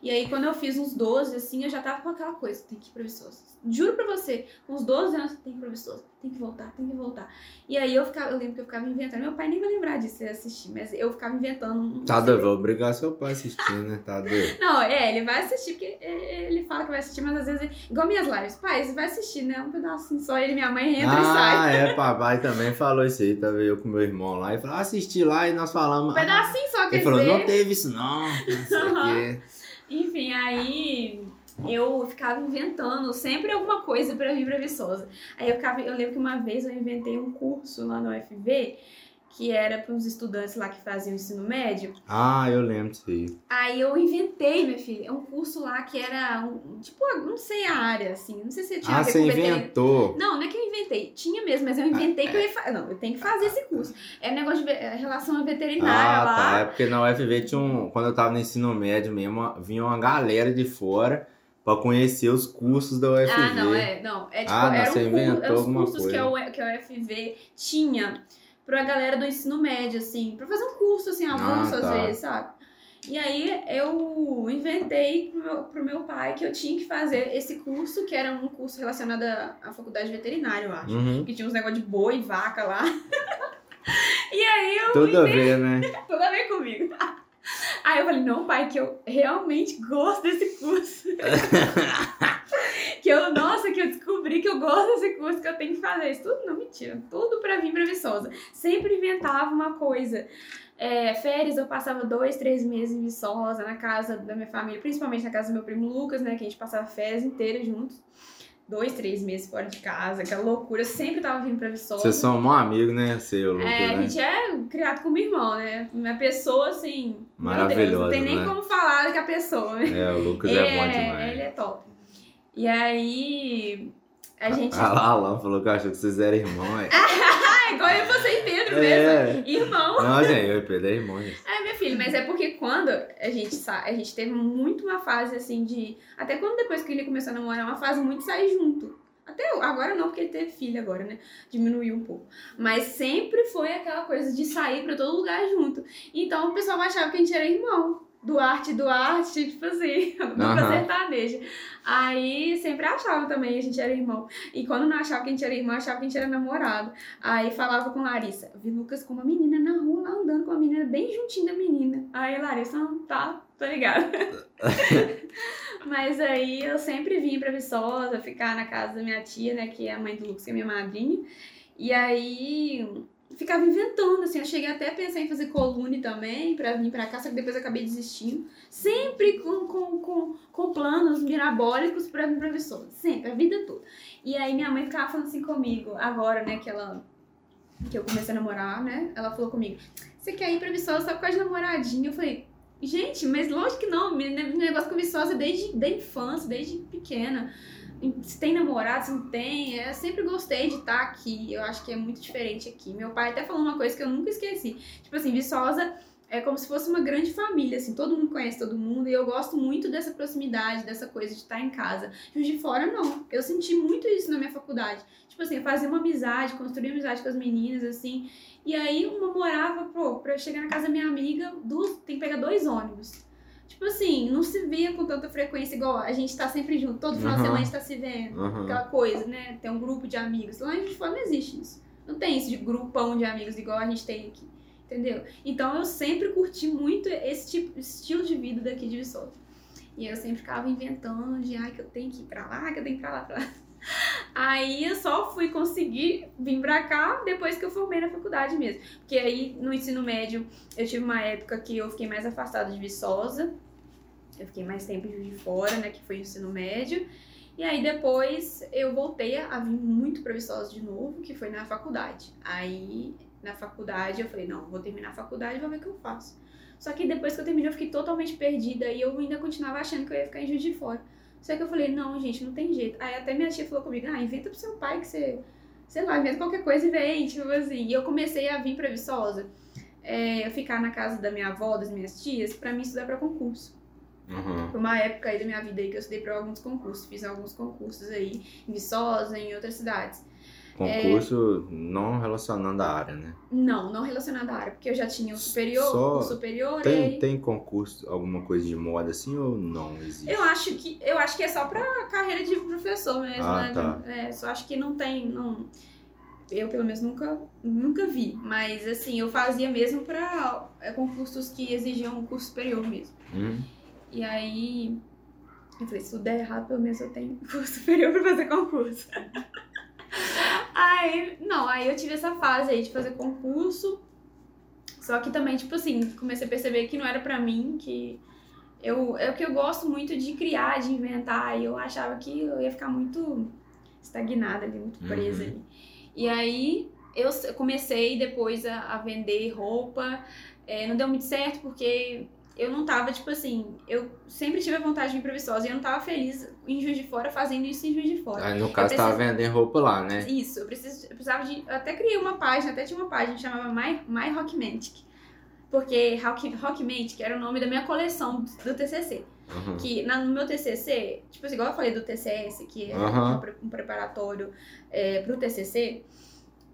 E aí, quando eu fiz uns 12, assim, eu já tava com aquela coisa, tem que ir pra Viçosa. Juro pra você, uns 12 anos, tem que ir pra Viçosa, tem que voltar, tem que voltar. E aí eu ficava, eu lembro que eu ficava inventando, meu pai nem vai lembrar disso se assistir, mas eu ficava inventando. Um tá vou obrigar seu pai a assistir, né? Tá doido. Não, é, ele vai assistir, porque ele fala que vai assistir, mas às vezes, igual minhas lives, pai, você vai assistir, né? Um pedacinho só, ele e minha mãe entra ah, e sai. Ah, é, papai também falou isso aí, tava eu com meu irmão lá, e falou, ah, assisti lá e nós falamos. Um pedacinho só, quer Ele falou, dizer... não teve isso não, não sei o quê. Enfim, aí eu ficava inventando sempre alguma coisa para vir pra Viçosa. Aí eu ficava, eu lembro que uma vez eu inventei um curso lá no UFV que era para uns estudantes lá que faziam ensino médio. Ah, eu lembro disso aí. Eu inventei, minha filha, um curso lá que era, um, tipo, não sei a área, assim, não sei se tinha ah, a ver você com inventou. Não, não é que eu inventei, tinha mesmo, mas eu inventei que eu ia fazer. Não, eu tenho que fazer esse curso. É um negócio de é, relação a veterinária ah, lá. tá, é porque na UFV tinha um, quando eu tava no ensino médio mesmo, vinha uma galera de fora pra conhecer os cursos da UFV. Ah, não, é, não, é tipo, Ah, não, você um inventou os alguma cursos coisa. Que a UFV tinha pra galera do ensino médio, assim, pra fazer um curso, assim, Ah, às tá. vezes, sabe? E aí eu inventei pro meu, pro meu pai que eu tinha que fazer esse curso, que era um curso relacionado à, faculdade veterinária, eu acho. Uhum. Que tinha uns negócios de boi e vaca lá. e aí eu Tudo a ver, né? tudo a ver comigo. Aí eu falei, não, pai, que eu realmente gosto desse curso. que eu, nossa, que eu descobri que eu gosto desse curso, que eu tenho que fazer isso. Tudo, não, mentira. Tudo pra vir pra Viçosa. Sempre inventava uma coisa. É, férias, eu passava dois, três meses em Viçosa, na casa da minha família, principalmente na casa do meu primo Lucas, né? Que a gente passava férias inteiras juntos. Dois, três meses fora de casa, aquela loucura. Eu sempre tava vindo pra Viçosa. Vocês são um amigo, né, seu Lucas, É, a né? gente é criado como irmão, né? Uma pessoa assim. meu Deus, Maravilhosa, Não tem nem né? como falar com a pessoa, né? É, o Lucas é, bom demais. Ele é top. E aí. A gente. Ah lá, Alan falou que achou que vocês eram irmãos. É. Ah, igual eu e você e Pedro É. mesmo. Irmão. Não, gente, eu e Pedro é irmão, gente. É, minha filha, mas é porque quando a gente a gente teve muito uma fase assim de. Até quando depois que ele começou a namorar, uma fase muito de sair junto. Até agora não, porque ele teve filho agora, né? Diminuiu um pouco. Mas sempre foi aquela coisa de sair pra todo lugar junto. Então o pessoal achava que a gente era irmão. Duarte, Duarte, tipo assim, dupla Aham. sertaneja. Aí sempre achava também que a gente era irmão. E quando não achava que a gente era irmão, achava que a gente era namorado. Aí falava com Larissa, vi Lucas com uma menina na rua lá andando com uma menina bem juntinho da menina. Aí Larissa, não, tá, tô ligada. Mas aí eu sempre vim pra Viçosa, ficar na casa da minha tia, né, que é a mãe do Lucas, que é minha madrinha. E aí ficava inventando, assim, eu cheguei até a pensar em fazer colune também, pra vir pra cá, só que depois eu acabei desistindo. Sempre com, com, com, com planos mirabólicos pra vir pra Viçosa, sempre, a vida toda. E aí minha mãe ficava falando assim comigo, agora, né, que ela... Que eu comecei a namorar, né? Ela falou comigo: Você quer ir pra Viçosa só por causa de namoradinho? Eu falei: Gente, mas lógico que não. Meu negócio com Viçosa desde da infância, desde pequena. Se tem namorado, se não tem. Eu sempre gostei de estar aqui. Eu acho que é muito diferente aqui. Meu pai até falou uma coisa que eu nunca esqueci. Tipo assim, Viçosa é como se fosse uma grande família, assim. Todo mundo conhece todo mundo. E eu gosto muito dessa proximidade, dessa coisa de estar em casa. De Fora, não. Eu senti muito isso na minha faculdade. Tipo assim, fazer uma amizade, construir amizade com as meninas, assim. E aí uma morava, pô, pra eu chegar na casa da minha amiga, duas, tem que pegar dois ônibus. Tipo assim, não se via com tanta frequência igual a gente tá sempre junto. Todo final de Aham. semana a gente tá se vendo. Aham. Aquela coisa, né? Tem um grupo de amigos. Lá Juiz de Fora não existe isso. Não tem isso de grupão de amigos igual a gente tem aqui. Entendeu? Então eu sempre curti muito esse tipo, esse estilo de vida daqui de Viçosa. E eu sempre ficava inventando de, ai, que eu tenho que ir pra lá, que eu tenho que ir pra lá, pra lá. Aí eu só fui conseguir vir pra cá depois que eu formei na faculdade mesmo. Porque aí no ensino médio eu tive uma época que eu fiquei mais afastada de Viçosa. Eu fiquei mais tempo em de Fora, né, que foi o ensino médio. E aí depois eu voltei a vir muito pra Viçosa de novo, que foi na faculdade. Aí na faculdade eu falei, não, vou terminar a faculdade e vou ver o que eu faço. Só que depois que eu terminei eu fiquei totalmente perdida e eu ainda continuava achando que eu ia ficar em Juiz de Fora. Só que eu falei, não, gente, não tem jeito. Aí até minha tia falou comigo, ah, inventa pro seu pai que você, sei lá, inventa qualquer coisa e vem, tipo assim. E eu comecei a vir pra Viçosa é, ficar na casa da minha avó, das minhas tias, pra mim estudar pra concurso. Uhum. Foi uma época aí da minha vida aí que eu estudei pra alguns concursos. Fiz alguns concursos aí em Viçosa, em outras cidades. Concurso não relacionando a área, né? Não, não relacionado à área, porque eu já tinha o superior, Só o superior e Tem, aí- tem concurso, alguma coisa de moda assim ou não existe? Eu acho que eu acho que é só pra carreira de professor mesmo, Ah, né? tá. É, só acho que não tem, não. Eu pelo menos nunca, nunca vi, mas assim eu fazia mesmo pra é, concursos que exigiam um curso superior mesmo. Hum? E aí eu falei, se tudo der errado, pelo menos eu tenho curso superior pra fazer concurso. aí, não, aí eu tive essa fase aí de fazer concurso. Só que também, tipo assim, comecei a perceber que não era pra mim, que eu, é o que eu gosto muito de criar, de inventar, e eu achava que eu ia ficar muito estagnada ali, muito presa Uhum. ali. E aí eu comecei depois a, a vender roupa, é, não deu muito certo porque eu não tava, tipo assim, eu sempre tive a vontade de vir pra Viçosa e eu não tava feliz em Juiz de Fora fazendo isso em Juiz de Fora. Aí, no caso, tava vendendo roupa lá, né? Isso, eu, preciso, eu precisava de. Eu até criei uma página, até tinha uma página que chamava My, My Rockmantic. Porque Rock, Rockmantic era o nome da minha coleção do TCC. Uhum. Que na, no meu TCC, tipo assim, igual eu falei do TCS, que é Aham. um pre- um preparatório é, pro TCC,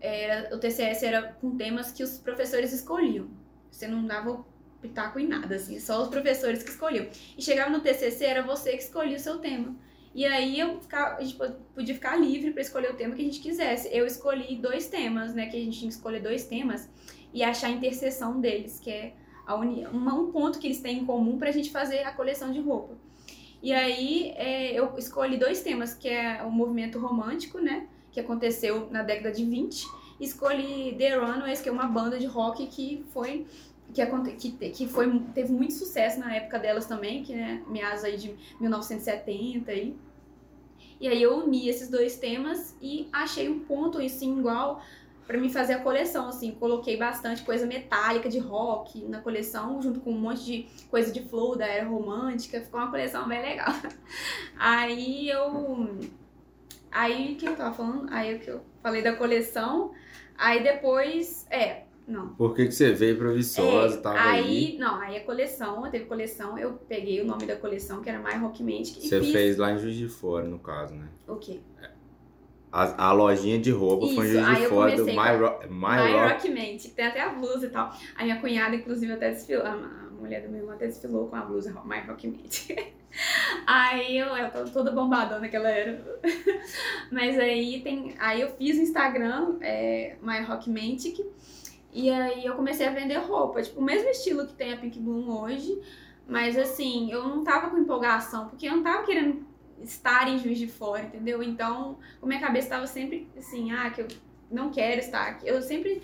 era, o TCS era com temas que os professores escolhiam. Você não dava pitaco em nada, assim, só os professores que escolhiam. E chegava no TCC, era você que escolhia o seu tema. E aí eu ficava, a gente po- podia ficar livre para escolher o tema que a gente quisesse. Eu escolhi dois temas, né? Que a gente tinha que escolher dois temas e achar a interseção deles, que é a união, um ponto que eles têm em comum pra gente fazer a coleção de roupa. E aí é, eu escolhi dois temas, que é o movimento romântico, né? Que aconteceu na década de 20. Escolhi The Runaways, que é uma banda de rock que foi que, que, que foi, teve muito sucesso na época delas também, que né, meados aí de 1970 aí. E aí eu uni esses dois temas e achei um ponto assim igual pra mim fazer a coleção, assim, coloquei bastante coisa metálica de rock na coleção, junto com um monte de coisa de flow da era romântica, ficou uma coleção bem legal. Aí eu aí que eu tava falando, aí que eu falei da coleção, aí depois, é, não, Por que, que você veio pra Viçosa? é, tava aí, aí. não, aí a coleção, teve coleção, eu peguei o nome da coleção, que era My Rockmantic, e Você fiz fez lá em Juiz de Fora, no caso, né? o quê? A, a lojinha de roupa foi em Isso, Juiz de Fora do My, Ro My, My Rock. Rockmantic, tem até a blusa e tal. A minha cunhada, inclusive, até desfilou, a mulher do meu irmão até desfilou com a blusa My Rockmantic. Aí eu, eu tô toda bombadona que ela era. Mas aí tem. Aí eu fiz o Instagram, é, My Rockmantic. E aí eu comecei a vender roupa, tipo, o mesmo estilo que tem a Pink Bloom hoje. Mas assim, eu não tava com empolgação, porque eu não tava querendo estar em Juiz de Fora, entendeu? Então, a minha cabeça tava sempre assim, ah, que eu não quero estar aqui. Eu sempre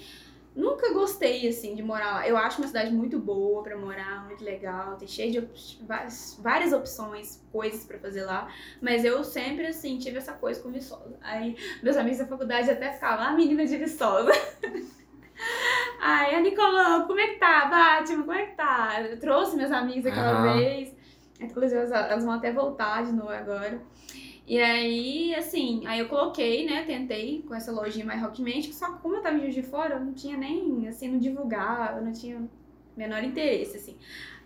nunca gostei assim de morar lá. Eu acho uma cidade muito boa pra morar, muito legal, tem cheio de op- várias, várias opções, coisas pra fazer lá, mas eu sempre assim tive essa coisa com Viçosa. Aí meus amigos da faculdade até ficavam, ah, menina de Viçosa. Ai, a Nicolão, como é que tá? Batman, como é que tá? Eu trouxe meus amigos aquela Aham. vez. Inclusive, elas, vão até voltar de novo agora. E aí, assim, aí eu coloquei, né? Tentei com essa lojinha mais rockmente, só que como eu tava em Juiz de Fora, eu não tinha nem, assim, não divulgava, não tinha menor interesse, assim.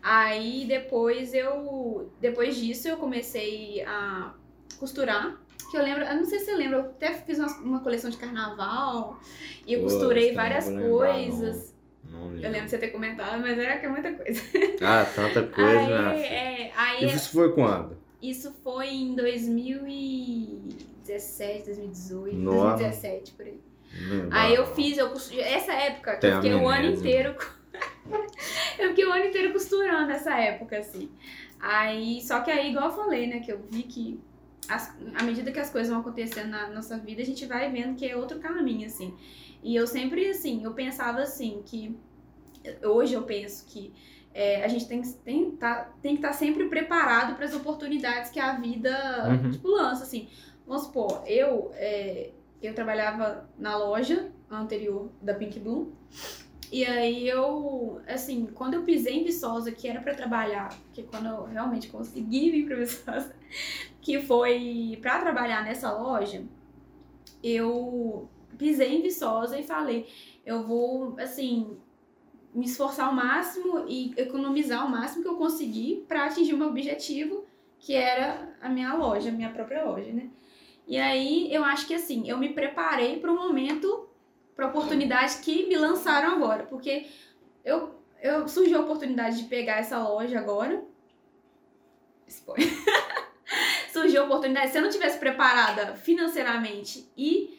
Aí depois eu. Depois disso eu comecei a costurar. Que eu lembro, eu não sei se você lembra, eu até fiz uma, uma coleção de carnaval e eu Pô, costurei não várias lembrar, coisas. Não Eu lembro. de você ter comentado, mas era que é muita coisa. Ah, tanta coisa, aí, né? é, aí Isso foi quando? isso foi em 2017, 2018, Nossa. 2017, por aí. Não. Aí eu fiz, eu costu- essa época, que eu fiquei o ano inteiro. eu fiquei o ano inteiro costurando essa época, assim. Aí, só que aí, igual eu falei, né, que eu vi que as- à medida que as coisas vão acontecendo na nossa vida, a gente vai vendo que é outro caminho, assim. E eu sempre, assim, eu pensava assim, que hoje eu penso que é, a gente tem, que- tem, tá, tem que estar sempre preparado para as oportunidades que a vida Uhum. tipo, lança, assim. Vamos supor, eu, é, eu trabalhava na loja anterior da Pink Bloom. E aí eu, assim, quando eu pisei em Viçosa, que era pra trabalhar, que quando eu realmente consegui vir pra Viçosa, que foi pra trabalhar nessa loja, eu pisei em Viçosa e falei, eu vou, assim, me esforçar ao máximo e economizar o máximo que eu conseguir para atingir o meu objetivo, que era a minha loja, a minha própria loja, né? E aí eu acho que assim, eu me preparei para o momento, para a oportunidade que me lançaram agora, porque eu, eu surgiu a oportunidade de pegar essa loja agora. Spoiler. surgiu a oportunidade, se eu não tivesse preparada financeiramente e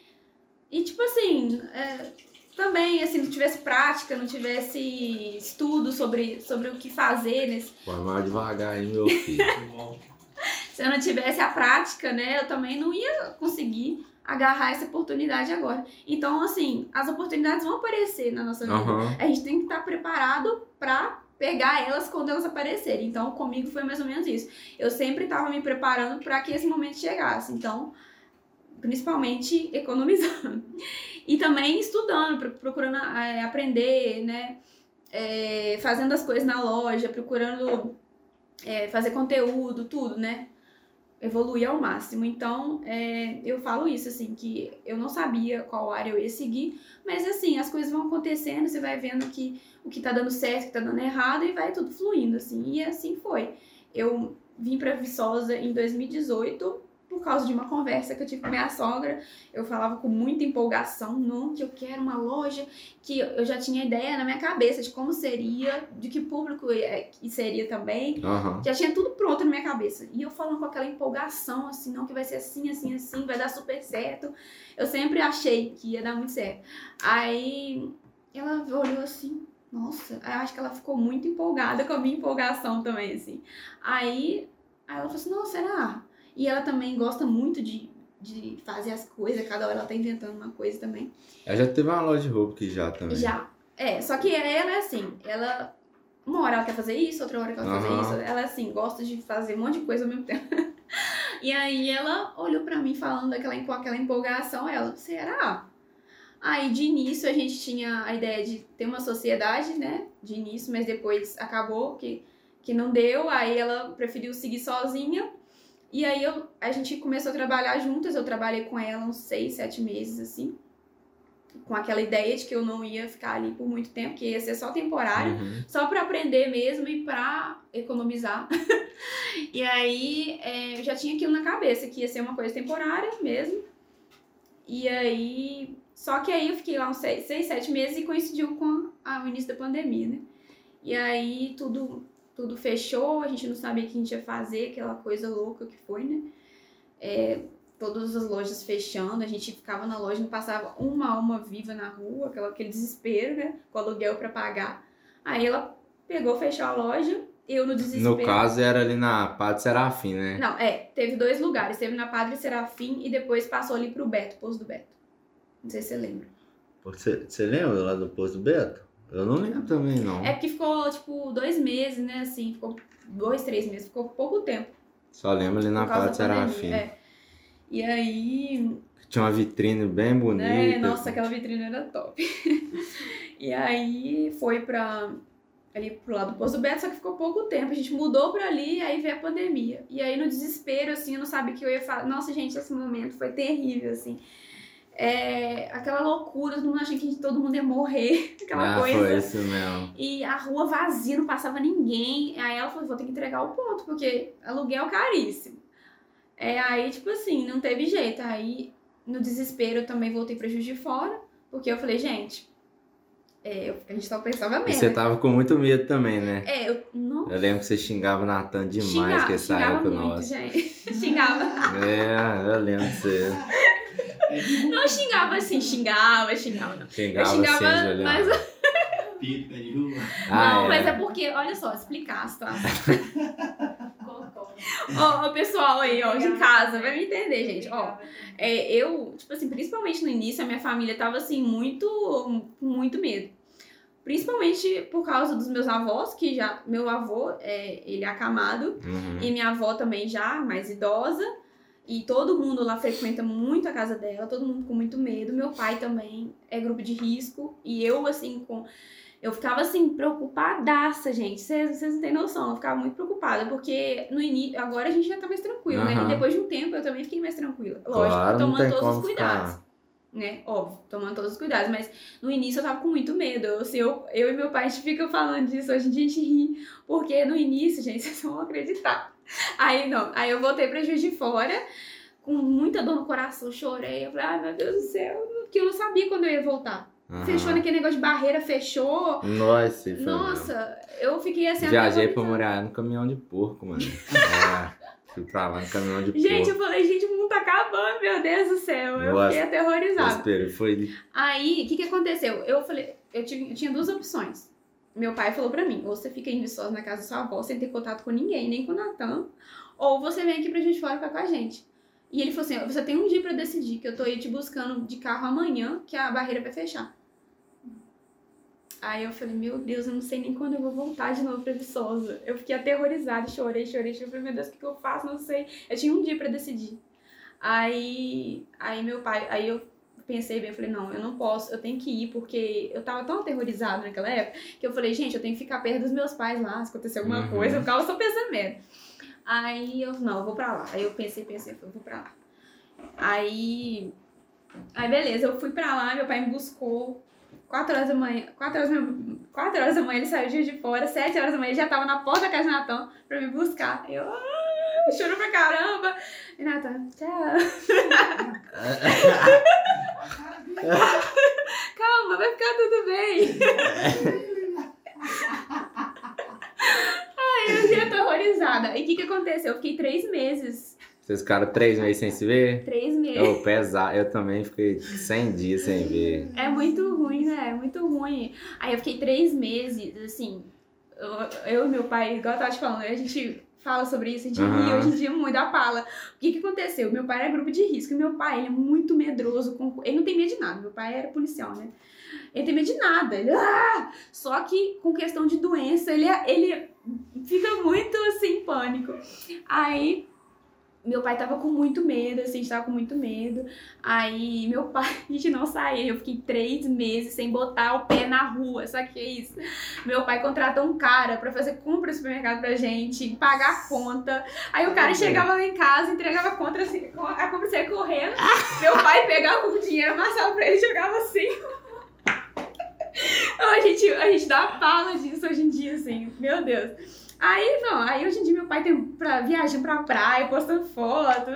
e tipo assim, é, também, assim, não tivesse prática, não tivesse estudo sobre, sobre o que fazer nesse. Vai mais devagar aí, meu filho. Se eu não tivesse a prática, né, eu também não ia conseguir agarrar essa oportunidade agora. Então, assim, as oportunidades vão aparecer na nossa vida. Uhum. A gente tem que estar preparado para pegar elas quando elas aparecerem. Então, comigo foi mais ou menos isso. Eu sempre estava me preparando para que esse momento chegasse. Então, principalmente economizando. E também estudando, procurando é, aprender, né? É, fazendo as coisas na loja, procurando é, fazer conteúdo, tudo, né? Evoluir ao máximo. Então, é, eu falo isso, assim, que eu não sabia qual área eu ia seguir, mas assim, as coisas vão acontecendo, você vai vendo que o que tá dando certo, o que tá dando errado, e vai tudo fluindo, assim, e assim foi. Eu vim para Viçosa em 2018 por causa de uma conversa que eu tive com minha sogra. Eu falava com muita empolgação, não, que eu quero uma loja, que eu já tinha ideia na minha cabeça de como seria, de que público que seria também. Uhum. Já tinha tudo pronto na minha cabeça. E eu falando com aquela empolgação, assim, não, que vai ser assim, assim, assim, vai dar super certo. Eu sempre achei que ia dar muito certo. Aí ela olhou assim, nossa, eu acho que ela ficou muito empolgada com a minha empolgação também, assim. Aí, aí ela falou assim, não, será? E ela também gosta muito de, de fazer as coisas, cada hora ela tá inventando uma coisa também. Ela já teve uma loja de roupa que já também. Já. É, só que ela é assim, ela. Uma hora ela quer fazer isso, outra hora ela quer fazer isso. Ela, assim, gosta de fazer um monte de coisa ao mesmo tempo. e aí ela olhou pra mim falando daquela, com aquela empolgação, ela, será? Aí de início a gente tinha a ideia de ter uma sociedade, né? De início, mas depois acabou que, que não deu. Aí ela preferiu seguir sozinha. E aí eu, a gente começou a trabalhar juntas. Eu trabalhei com ela uns seis, sete meses, assim. Com aquela ideia de que eu não ia ficar ali por muito tempo, que ia ser só temporário Uhum. só para aprender mesmo e para economizar. e aí é, eu já tinha aquilo na cabeça que ia ser uma coisa temporária mesmo. E aí, só que aí eu fiquei lá uns seis, seis sete meses e coincidiu com a- o início da pandemia, né? E aí tudo tudo fechou, a gente não sabia o que a gente ia fazer, aquela coisa louca que foi, né? É, todas as lojas fechando, a gente ficava na loja, não passava uma alma viva na rua, aquela, aquele desespero, né? Com aluguel para pagar. Aí ela pegou, fechou a loja, eu no desespero. No caso era ali na Padre Serafim, né? Não, é, teve dois lugares. Teve na Padre Serafim e depois passou ali pro Beto, Poço do Beto. Não sei se você lembra. Você, você lembra lá do posto do Beto? Eu não lembro também, não. É porque ficou, tipo, dois meses, né? Assim, ficou dois, três meses, ficou pouco tempo. Só lembro ali na pandemia, Serafim. É. E aí, Tinha uma vitrine bem bonita. né? Nossa, aquela vitrine era top. e aí foi pra ali pro lado do Poço do Beto, só que ficou pouco tempo. A gente mudou pra ali, aí veio a pandemia. E aí no desespero, assim, eu não sabia o que eu ia falar. Nossa, gente, esse momento foi terrível, assim. É, aquela loucura, todo mundo achando que todo mundo ia morrer, aquela ah, coisa. foi isso mesmo. E a rua vazia, não passava ninguém. Aí ela falou, vou ter que entregar o ponto, porque aluguel caríssimo. É, aí, tipo assim, não teve jeito. Aí, no desespero, eu também voltei pra Juiz de Fora, porque eu falei, gente, é, a gente só pensava E mesmo. você tava com muito medo também, né? É, eu não Eu lembro que você xingava o Natan demais xingava, com época muito, nossa. gente. xingava. É, eu lembro que você Não xingava assim, xingava, xingava. Não, xingava, eu xingava, assim, mas. Ah, não, é. mas é porque, olha só, explicar a situação. Ó, ó, pessoal aí, ó, de casa, vai me entender, gente. Ó, é, eu, tipo assim, principalmente no início, a minha família tava assim, muito, com muito medo. Principalmente por causa dos meus avós, que já. Meu avô, é, ele é acamado, Uhum. e minha avó também já, mais idosa. E todo mundo lá frequenta muito a casa dela, todo mundo com muito medo. Meu pai também é grupo de risco. E eu, assim, com. Eu ficava assim, preocupadaça, gente. Vocês não têm noção. Eu ficava muito preocupada, porque no início. Agora a gente já tá mais tranquilo, né? Aham. E depois de um tempo eu também fiquei mais tranquila. Lógico, Claro, tomando todos os cuidados. ficar. né? Óbvio, tomando todos os cuidados. Mas no início eu tava com muito medo. Eu, assim, eu, eu e meu pai, a gente fica falando disso, hoje a gente ri. Porque no início, gente, vocês vão acreditar. Aí não, aí eu voltei pra Juiz de Fora, com muita dor no coração, chorei. Eu falei, ai meu Deus do céu, porque eu não sabia quando eu ia voltar. Aham. Fechou naquele negócio de barreira, fechou. Nossa. Nossa, eu fiquei assim. Viajei pra morar no caminhão de porco, mano. é, fui pra lá no caminhão de Gente, eu porco. falei, gente, o mundo tá acabando, meu Deus do céu. Eu Nossa, fiquei aterrorizada. Desespero. Foi. Aí, o que que aconteceu? Eu falei, eu tinha, eu tinha duas opções. Meu pai falou pra mim, ou você fica em Viçosa na casa da sua avó, sem ter contato com ninguém, nem com o Natan, ou você vem aqui pra gente fora ficar com a gente. E ele falou assim, você tem um dia pra decidir, que eu tô aí te buscando de carro amanhã, que a barreira vai fechar. Aí eu falei, meu Deus, eu não sei nem quando eu vou voltar de novo pra Viçosa. Eu fiquei aterrorizada, chorei, chorei, chorei. Falei, meu Deus, o que, que eu faço? Não sei. Eu tinha um dia pra decidir. Aí, aí meu pai, aí eu pensei bem, eu falei, não, eu não posso, eu tenho que ir, porque eu tava tão aterrorizada naquela época, que eu falei, gente, eu tenho que ficar perto dos meus pais lá, se acontecer alguma Uhum. coisa, eu ficava só pensando mesmo. Aí eu, não, eu vou pra lá. Aí eu pensei, pensei, eu vou pra lá. Aí, aí beleza, eu fui pra lá, meu pai me buscou, 4 horas da manhã, 4 horas, quatro horas da manhã ele saiu de fora, 7 horas da manhã ele já tava na porta da casa de Natan pra me buscar. Eu, chorou pra caramba. E Natan, tchau. Calma, vai ficar tudo bem. Ai, eu fiquei aterrorizada. E o que que aconteceu? Eu fiquei três meses. Vocês ficaram três meses sem se ver? Três meses. Eu, pesar, eu também fiquei 100 dias sem ver. É muito ruim, né? É muito ruim. Aí eu fiquei três meses, assim. Eu, eu e meu pai, igual eu tava te falando, a gente fala sobre isso, a gente ri Aham. hoje em dia muito da fala. O que que aconteceu? Meu pai era grupo de risco meu pai, ele é muito medroso. Com... Ele não tem medo de nada. Meu pai era policial, né? Ele tem medo de nada. Ele, ah! Só que com questão de doença, ele, é, ele fica muito assim, em pânico. Aí meu pai tava com muito medo, assim, a gente tava com muito medo. Aí meu pai, a gente não saía. Eu fiquei três meses sem botar o pé na rua. Só que é isso. Meu pai contratou um cara pra fazer compra no supermercado pra gente, pagar a conta. Aí o cara chegava lá em casa, entregava a conta assim, a compra saia correndo. Meu pai pegava o dinheiro, amassava pra ele e jogava assim. A, gente, a gente dá pala disso hoje em dia, assim, meu Deus. Aí, não, aí hoje em dia meu pai tem pra, viagem pra praia, postando foto.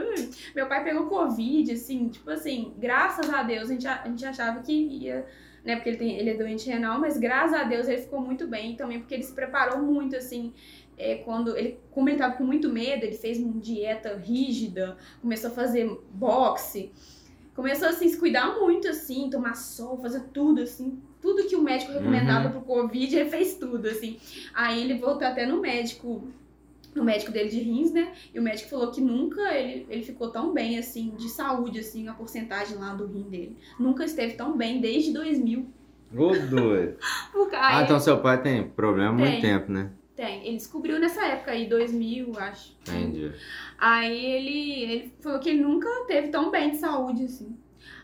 Meu pai pegou Covid, assim, tipo assim, graças a Deus, a gente, a gente achava que ia, né, porque ele, tem, ele é doente renal, mas graças a Deus ele ficou muito bem também, porque ele se preparou muito, assim, é, quando ele, como ele tava com muito medo, ele fez uma dieta rígida, começou a fazer boxe, começou, assim, se cuidar muito, assim, tomar sol, fazer tudo, assim, tudo que o médico recomendava pro Covid, ele fez tudo, assim. Aí ele voltou até no médico, no médico dele de rins, né? E o médico falou que nunca ele, ele ficou tão bem, assim, de saúde, assim, a porcentagem lá do rim dele. Nunca esteve tão bem desde 2000. Ô, doido. Ah, então seu pai tem problema há muito Tem. tempo, né? Tem, ele descobriu nessa época aí, 2000, acho. Entendi. Aí ele, ele falou que ele nunca teve tão bem de saúde, assim.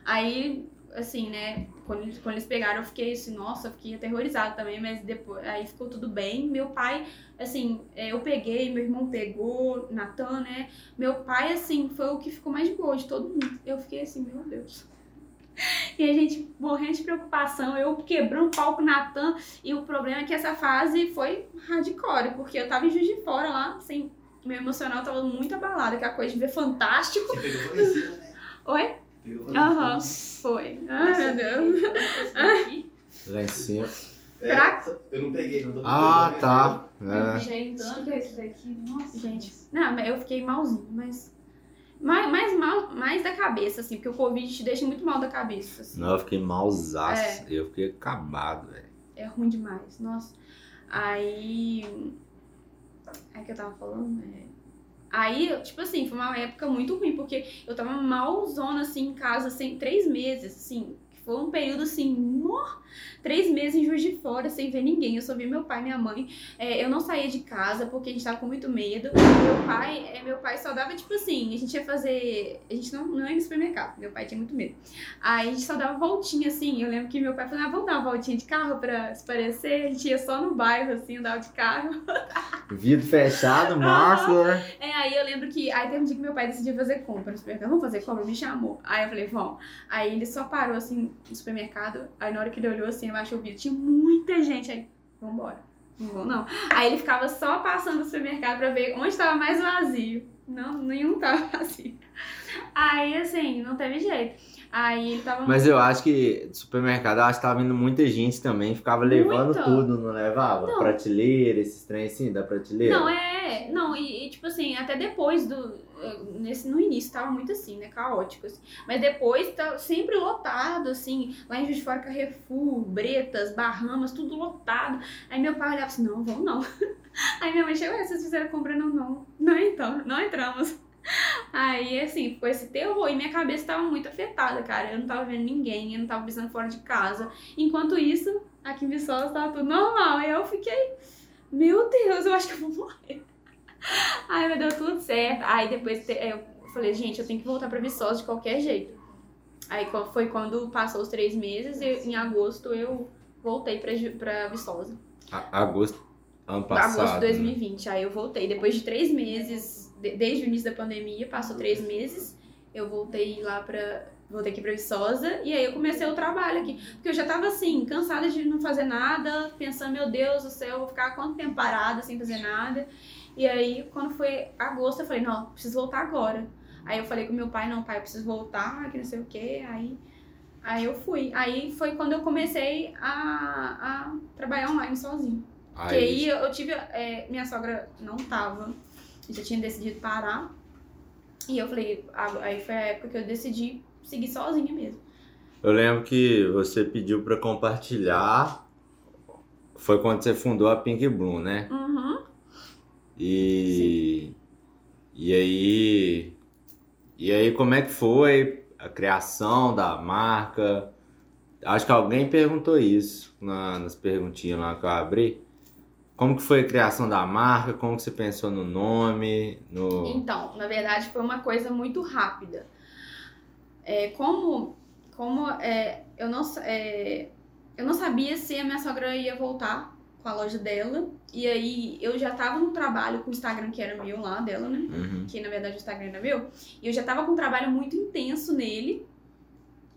Aí, assim, né, quando, eles- quando eles pegaram, eu fiquei assim, nossa, eu fiquei aterrorizada também, mas depois, aí ficou tudo bem. Meu pai, assim, é, eu peguei, meu irmão pegou, Natan, né, meu pai, assim, foi o que ficou mais de boa de todo mundo. Eu fiquei assim, meu Deus. E a gente morrendo de preocupação, eu quebrando o palco Natan, e o problema é que essa fase foi hardcore, porque eu tava em Juiz de Fora lá, assim, meu emocional tava muito abalado, aquela coisa de ver fantástico. Você pegou? Oi? Aham, foi. Ai, meu Deus. Lá em cima. É, Pra- eu não peguei, não tô Ah, pegando, tá. né? É. Gente, Tanto que esse daqui, nossa. gente. Não, eu fiquei malzinho, mas. Mais, mais mal, mais da cabeça, assim, porque o Covid te deixa muito mal da cabeça, assim. Não, eu fiquei malzaço. Eu fiquei acabado, velho. É ruim demais, nossa. Aí. Aí que eu tava falando, é. Aí, tipo assim, foi uma época muito ruim, porque eu tava malzona, assim, em casa, assim, três meses, assim. Foi um período assim, mor- três meses em Juiz de Fora, sem ver ninguém. Eu só vi meu pai e minha mãe. É, eu não saía de casa porque a gente tava com muito medo. Meu pai, é, meu pai só dava tipo assim, a gente ia fazer. A gente não, não ia no supermercado, meu pai tinha muito medo. Aí a gente só dava voltinha assim. Eu lembro que meu pai falou: ah, vamos dar uma voltinha de carro pra se parecer. A gente ia só no bairro, assim, andava de carro. Vidro fechado, máscara. É, aí eu lembro que. Aí teve um dia que meu pai decidiu fazer compra no supermercado. Vamos fazer compra? Me chamou. Aí eu falei, vamos. Aí ele só parou assim no supermercado. Aí na hora que ele olhou assim, eu achei o vídeo. Tinha muita gente. Aí, vambora. Não vou, não. Aí ele ficava só passando no supermercado pra ver onde tava mais vazio. Não, nenhum tava vazio. Aí, assim, não teve jeito. Aí ele tava. Mas eu acho que do supermercado, eu acho que tava vindo muita gente também, ficava levando Muito. tudo, não levava? Não. Prateleira, esses trem assim, da prateleira. Não, é. Não, e, e, tipo assim, até depois do. eh, Nesse, no início tava muito assim, né? Caótico. Assim. Mas depois tá sempre lotado, assim. Lá em Juiz de Fora, Carrefour, Bretas, Bahamas, tudo lotado. Aí meu pai olhava assim: não, vamos não. Aí minha mãe chegou: "Ué, vocês fizeram compra? Não, não. Não então, não entramos. Aí, assim, ficou esse terror. E minha cabeça tava muito afetada, cara. Eu não tava vendo ninguém, eu não tava pensando fora de casa. Enquanto isso, aqui em Viçosa tava tudo normal. Aí eu fiquei, meu Deus, eu acho que eu vou morrer. Aí, mas deu tudo certo. Aí depois eu falei, gente, eu tenho que voltar pra Viçosa de qualquer jeito. Aí foi quando passou os três meses, e em agosto eu voltei pra, pra Viçosa. A- Agosto, ano passado. agosto de né? 2020. Aí eu voltei. Depois de três meses, de- desde o início da pandemia, passou três meses, eu voltei lá pra. Voltei aqui pra Viçosa e aí eu comecei o trabalho aqui. Porque eu já tava assim, cansada de não fazer nada, pensando, meu Deus do céu, eu vou ficar quanto tempo parada sem fazer nada. E aí, quando foi agosto, eu falei, não, preciso voltar agora. Aí eu falei com meu pai, não, pai, eu preciso voltar, que não sei o quê. Aí, aí eu fui. Aí foi quando eu comecei a, a trabalhar online sozinho. Porque aí eu tive. é, minha sogra não tava. Já tinha decidido parar. E eu falei, ah, aí foi a época que eu decidi seguir sozinha mesmo. Eu lembro que você pediu pra compartilhar. Foi quando você fundou a Pink Bloom, né? Uhum. E. E aí. E aí, como é que foi a criação da marca? Acho que alguém perguntou isso na- nas perguntinhas lá que eu abri. Como que foi a criação da marca? Como que você pensou no nome? No... Então, na verdade, foi uma coisa muito rápida. É, como como é, eu, não, é, eu não sabia se a minha sogra ia voltar com a loja dela. E aí eu já tava no trabalho com o Instagram que era meu lá, dela, né? Uhum. que na verdade o Instagram era meu, e eu já tava com um trabalho muito intenso nele.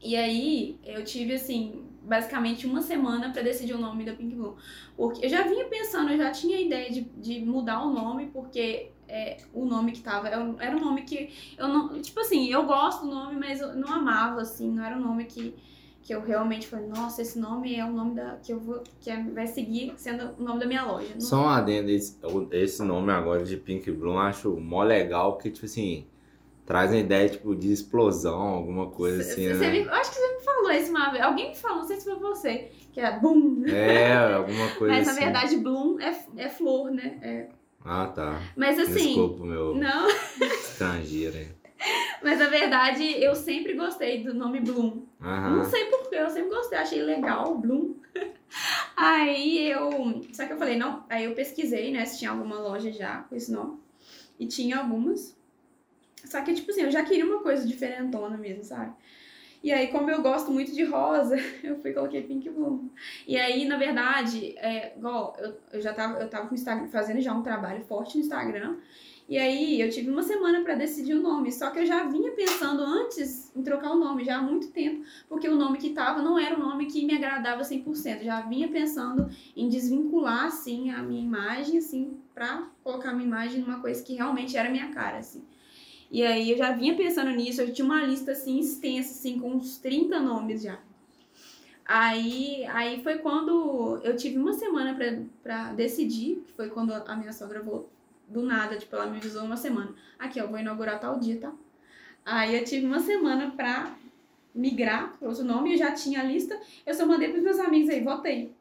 E aí eu tive assim, basicamente uma semana pra decidir o nome da Pink Bloom. Porque eu já vinha pensando, eu já tinha a ideia de, de mudar o nome, porque é, o nome que tava era um- nome que eu não. Tipo assim, eu gosto do nome, mas eu não amava, assim, não era um nome que. Que eu realmente falei, nossa, esse nome é o nome da. que eu vou. que é- vai seguir sendo o nome da minha loja. Só um adendo, esse, esse nome agora de Pink Bloom eu acho mó legal, porque, tipo assim, traz uma ideia, tipo, de explosão, alguma coisa assim, Você né? me- eu acho que você me falou isso uma vez. Alguém me falou, não sei se foi você, que é boom. É, alguma coisa Mas na assim. verdade, bloom é, é flor, né? É. Ah, tá. Mas assim. Desculpa meu Não, estrangeiro aí. mas na verdade eu sempre gostei do nome Bloom. Não Aham. sei porquê, eu sempre gostei, achei legal, Bloom. Aí eu. Só que eu falei, não. Aí eu pesquisei, né, se tinha alguma loja já com esse nome. E tinha algumas. Só que, tipo assim, eu já queria uma coisa diferentona mesmo, sabe? E aí, como eu gosto muito de rosa, eu fui coloquei Pink Bloom. E aí, na verdade, é, igual, eu, eu já tava, eu tava com Instagram, fazendo já um trabalho forte no Instagram. E aí, eu tive uma semana pra decidir o nome. Só que eu já vinha pensando antes em trocar o nome, já há muito tempo porque o nome que tava não era o nome que me agradava 100%. Já vinha pensando em desvincular, assim, a minha imagem, assim, pra colocar a minha imagem numa coisa que realmente era minha cara, assim. E aí eu já vinha pensando nisso, eu tinha uma lista, assim, extensa, assim, com uns 30 nomes já. Aí, aí foi quando eu tive uma semana pra decidir, que foi quando a minha sogra voltou do nada, tipo, ela me avisou uma semana. Aqui, ó, vou inaugurar tal dia, tá? Aí eu tive uma semana pra migrar para outro nome, eu já tinha a lista, eu só mandei pros meus amigos aí, votei.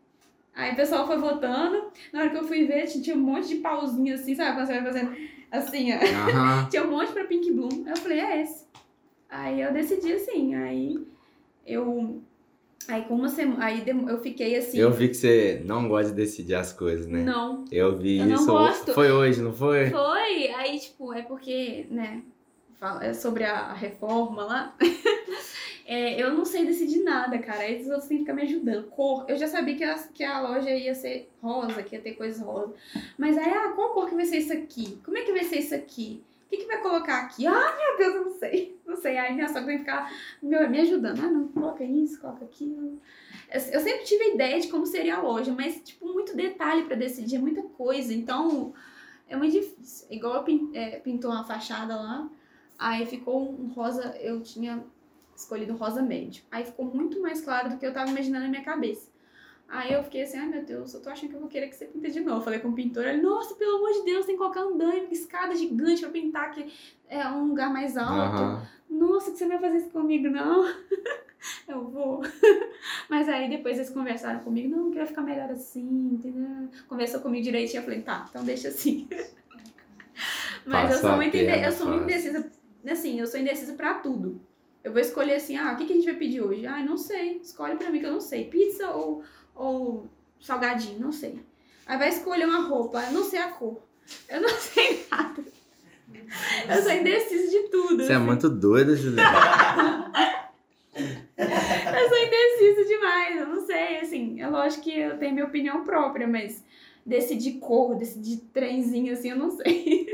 Aí o pessoal foi votando, na hora que eu fui ver, tinha um monte de pauzinho assim, sabe? Quando você vai fazendo assim, ó. Aham. Tinha um monte pra Pink Bloom. Eu falei, é esse. Aí eu decidi assim, aí eu Aí com uma semana, aí eu fiquei assim. Eu vi que você não gosta de decidir as coisas, né? Não. Eu vi Eu não isso. gosto. Foi hoje, não foi? Foi, aí tipo, é porque, né, fala- é sobre a reforma lá. É, eu não sei decidir nada, cara. Aí os outros têm que ficar me ajudando. Cor, eu já sabia que a, que a loja ia ser rosa, que ia ter coisas rosa. Mas aí, ah, qual cor que vai ser isso aqui? Como é que vai ser isso aqui? O que, que vai colocar aqui? Ah, meu Deus, eu não sei. Não sei. Aí minha sogra tem que ficar me, me ajudando. Ah, não, coloca isso, coloca aquilo. Eu, sempre tive a ideia de como seria a loja, mas, tipo, muito detalhe pra decidir, é muita coisa. Então, é muito difícil. Igual eu é, pintou uma fachada lá, aí ficou um rosa, eu tinha escolhido rosa médio. Aí ficou muito mais claro do que eu tava imaginando na minha cabeça. Aí eu fiquei assim, ai meu Deus, eu tô achando que eu vou querer que você pinte de novo. Falei com o pintor, ele, nossa, pelo amor de Deus, tem que colocar andaime, escada gigante pra pintar que é um lugar mais alto. Aham. Nossa, que você não vai fazer isso comigo, não? Eu vou. Mas aí depois eles conversaram comigo, não, que vai ficar melhor assim, entendeu? Conversou comigo direitinho, eu falei, tá, então deixa assim. Mas eu Passar sou muito, eu sou muito indecisa, assim, eu sou indecisa pra tudo. Eu vou escolher assim, ah, o que, que a gente vai pedir hoje? Ah, não sei, escolhe pra mim que eu não sei. Pizza ou, ou salgadinho, não sei. Aí vai escolher uma roupa, eu não sei a cor. Eu não sei nada. Eu sou indecisa de tudo. Você é assim. muito doida, Juliana. Eu sou indecisa demais, eu não sei, assim, é lógico que eu tenho minha opinião própria, mas decidir cor, decidir trenzinho, assim, eu não sei.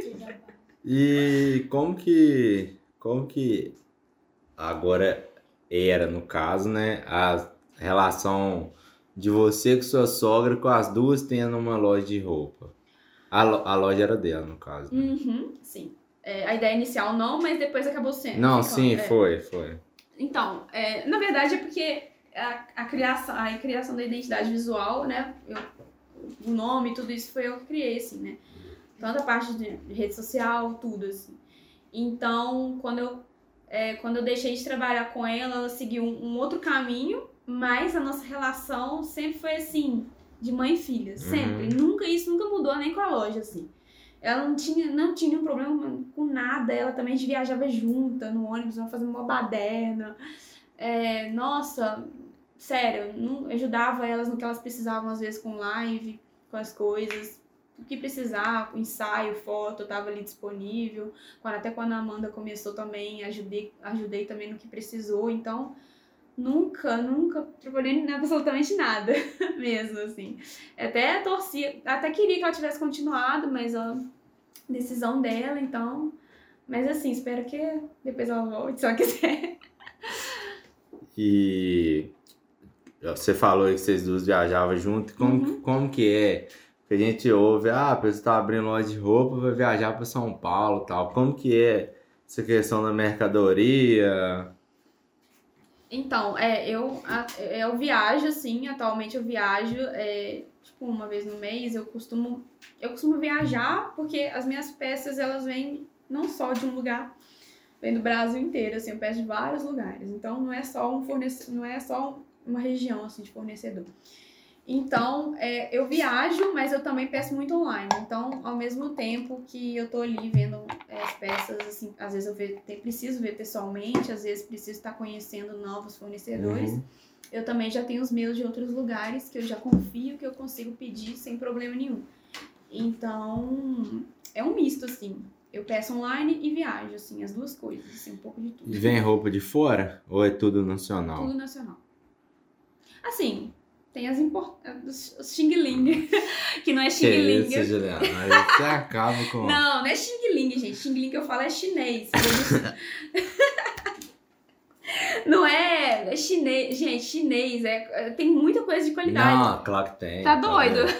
E como que. Como que agora era, no caso, né? A relação de você com sua sogra com as duas tendo uma loja de roupa. A, lo- a loja era dela, no caso. né? Uhum, sim. É, a ideia inicial não, mas depois acabou sendo. Não, ficando, sim, é. foi, foi. Então, é, na verdade é porque a, a, criação, a criação da identidade visual, né? eu- o nome, tudo isso foi eu que criei, assim, né? Tanto a parte de rede social, tudo, assim. Então, quando eu, é, quando eu deixei de trabalhar com ela, ela seguiu um, um outro caminho, mas a nossa relação sempre foi assim, de mãe e filha, sempre. Nunca, isso nunca mudou nem com a loja, assim. Ela não tinha, não tinha nenhum problema com nada, ela também viajava junta no ônibus, ela fazia uma baderna. É, nossa, sério, não, ajudava elas no que elas precisavam, às vezes com live, com as coisas. O que precisar, ensaio, foto, eu tava ali disponível. Quando, até quando a Amanda começou também, ajudei, ajudei também no que precisou. Então, nunca, nunca trabalhei em absolutamente nada mesmo, assim. Até torcia, até queria que ela tivesse continuado, mas a decisão dela, então. Mas assim, espero que depois ela volte, se ela quiser. E você falou que vocês duas viajavam junto. Como, Uhum. como que é? Que a gente ouve, ah, a pessoa tá abrindo loja de roupa, vai viajar para São Paulo tal. Como que é essa questão da mercadoria? Então, é, eu, eu viajo, assim, atualmente eu viajo, é, tipo, uma vez no mês, eu costumo, eu costumo viajar, porque as minhas peças, elas vêm não só de um lugar, vem do Brasil inteiro, assim, eu peço de vários lugares, então não é só um fornecedor, não é só uma região, assim, de fornecedor. Então, é, eu viajo, mas eu também peço muito online. Então, ao mesmo tempo que eu tô ali vendo é, as peças, assim, às vezes eu ve- preciso ver pessoalmente, às vezes preciso estar conhecendo novos fornecedores. Uhum. Eu também já tenho os meus de outros lugares que eu já confio que eu consigo pedir sem problema nenhum. Então, é um misto, assim. Eu peço online e viajo, assim, as duas coisas, assim, um pouco de tudo. E vem roupa de fora? Ou é tudo nacional? Tudo nacional. Assim, tem as importantes. Os xing ling, que não é Que xing ling. isso, Juliana? Aí você acaba com. Não, não é xing ling, gente. Xing ling que eu falo é chinês. não é, é chinês. Gente, chinês é, é- tem muita coisa de qualidade. Não, claro que tem. Tá doido? doido.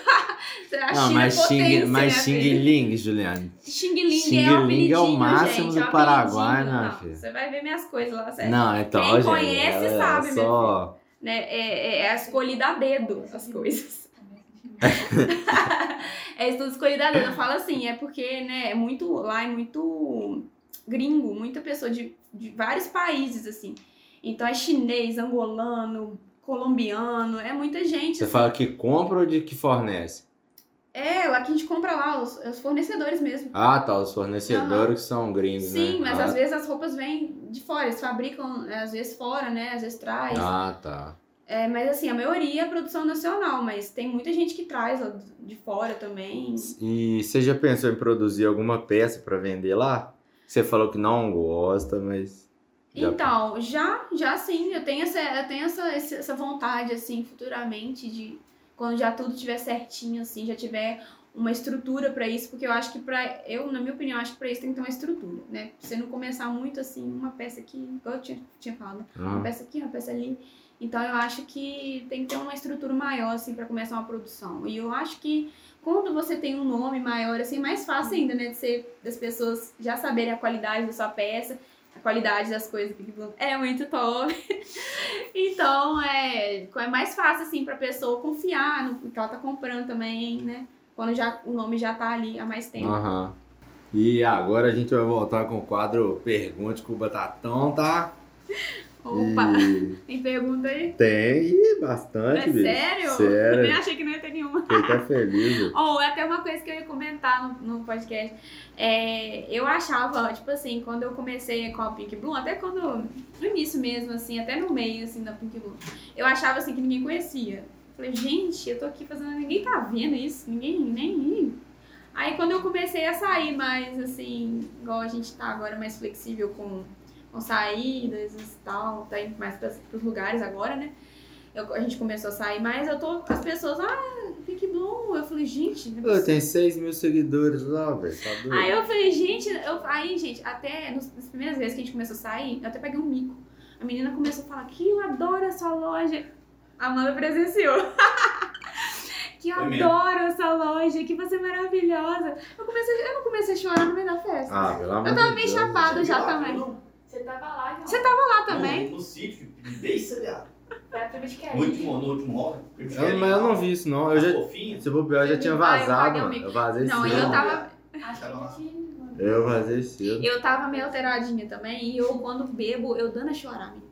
A Não, mas é potência, Xing, mas Xing. Ling, Juliana. Xing Ling Xing é o Ling é o máximo gente, do é Paraguai, né, Não, filha? Você vai ver minhas coisas lá, sério. Não, então, Quem gente, conhece sabe, é meu só... Né? É, é, é escolhida a dedo as coisas. é estudo escolhido a dedo. Eu falo assim, é porque, né, é muito, lá é muito gringo, muita pessoa de, de vários países, assim. Então é chinês, angolano, colombiano, é muita gente. Você assim. fala que compra ou de que fornece? É, lá que a gente compra lá, os, os fornecedores mesmo. Ah, tá, os fornecedores que são gringos, né? Sim, mas ah, às vezes as roupas vêm de fora, eles fabricam, é, às vezes fora, né? Às vezes traz. Ah, tá. É, mas assim, a maioria é produção nacional, mas tem muita gente que traz lá de fora também. E você já pensou em produzir alguma peça pra vender lá? Você falou que não gosta, mas. já- Então, já, já sim, eu tenho essa, eu tenho essa, essa vontade, assim, futuramente, de quando já tudo estiver certinho, assim, já tiver uma estrutura pra isso, porque eu acho que pra, eu, na minha opinião, acho que pra isso tem que ter uma estrutura, né? Pra você não começar muito, assim, uma peça aqui, igual eu tinha, tinha falado, uma Ah, peça aqui, uma peça ali. Então eu acho que tem que ter uma estrutura maior, assim, pra começar uma produção. E eu acho que quando você tem um nome maior, assim, é mais fácil ainda, né? De ser, das pessoas já saberem a qualidade da sua peça, a qualidade das coisas é muito top. então é, é mais fácil, assim, pra pessoa confiar no que ela tá comprando também, né? Quando já, o nome já tá ali há mais tempo. Aham. E agora a gente vai voltar com o quadro Pergunte com o Batatão, tá? Opa, E tem pergunta aí? tem bastante, É bicho. sério? Eu Sério. nem achei que não ia ter nenhuma. Fiquei até feliz. Ou é até uma coisa que eu ia comentar no, no podcast. É, eu achava, tipo assim, quando eu comecei com a Pink Bloom, até quando. No início mesmo, assim, até no meio assim, da Pink Bloom, eu achava assim que ninguém conhecia. Falei, gente, eu tô aqui fazendo. Ninguém tá vendo isso, ninguém nem. Aí quando eu comecei a sair mais, assim, igual a gente tá agora, mais flexível com, com saídas e tal, tá indo mais pras, pros lugares agora, né? Eu- a gente começou a sair mais, eu tô. As pessoas, ah, Pink Bloom. Eu falei, gente, não é Pô, tem 6 mil seguidores lá, velho. Tá doido? Aí eu falei, gente, eu, aí, gente, até nos- nas primeiras vezes que a gente começou a sair, eu até peguei um mico. A menina começou a falar que eu adoro essa loja. A Amanda presenciou. que eu mesmo. adoro essa loja, que você é maravilhosa. Eu, comecei, eu não comecei a chorar no meio da festa. Ah, pelo amor eu tava de bem Deus. chapada já também. lá, Você tava lá, Você tava lá também. No, no sítio, bem de No último, no último hora. Mas eu não vi isso, não. Eu já, Fofinha. se bobear, eu já tinha vazado, mano. Eu vazei Não, cedo. eu tava, Acho que a gente... Eu vazei cedo. eu tava meio alteradinha também. E eu, quando bebo, eu dando a chorar, menina.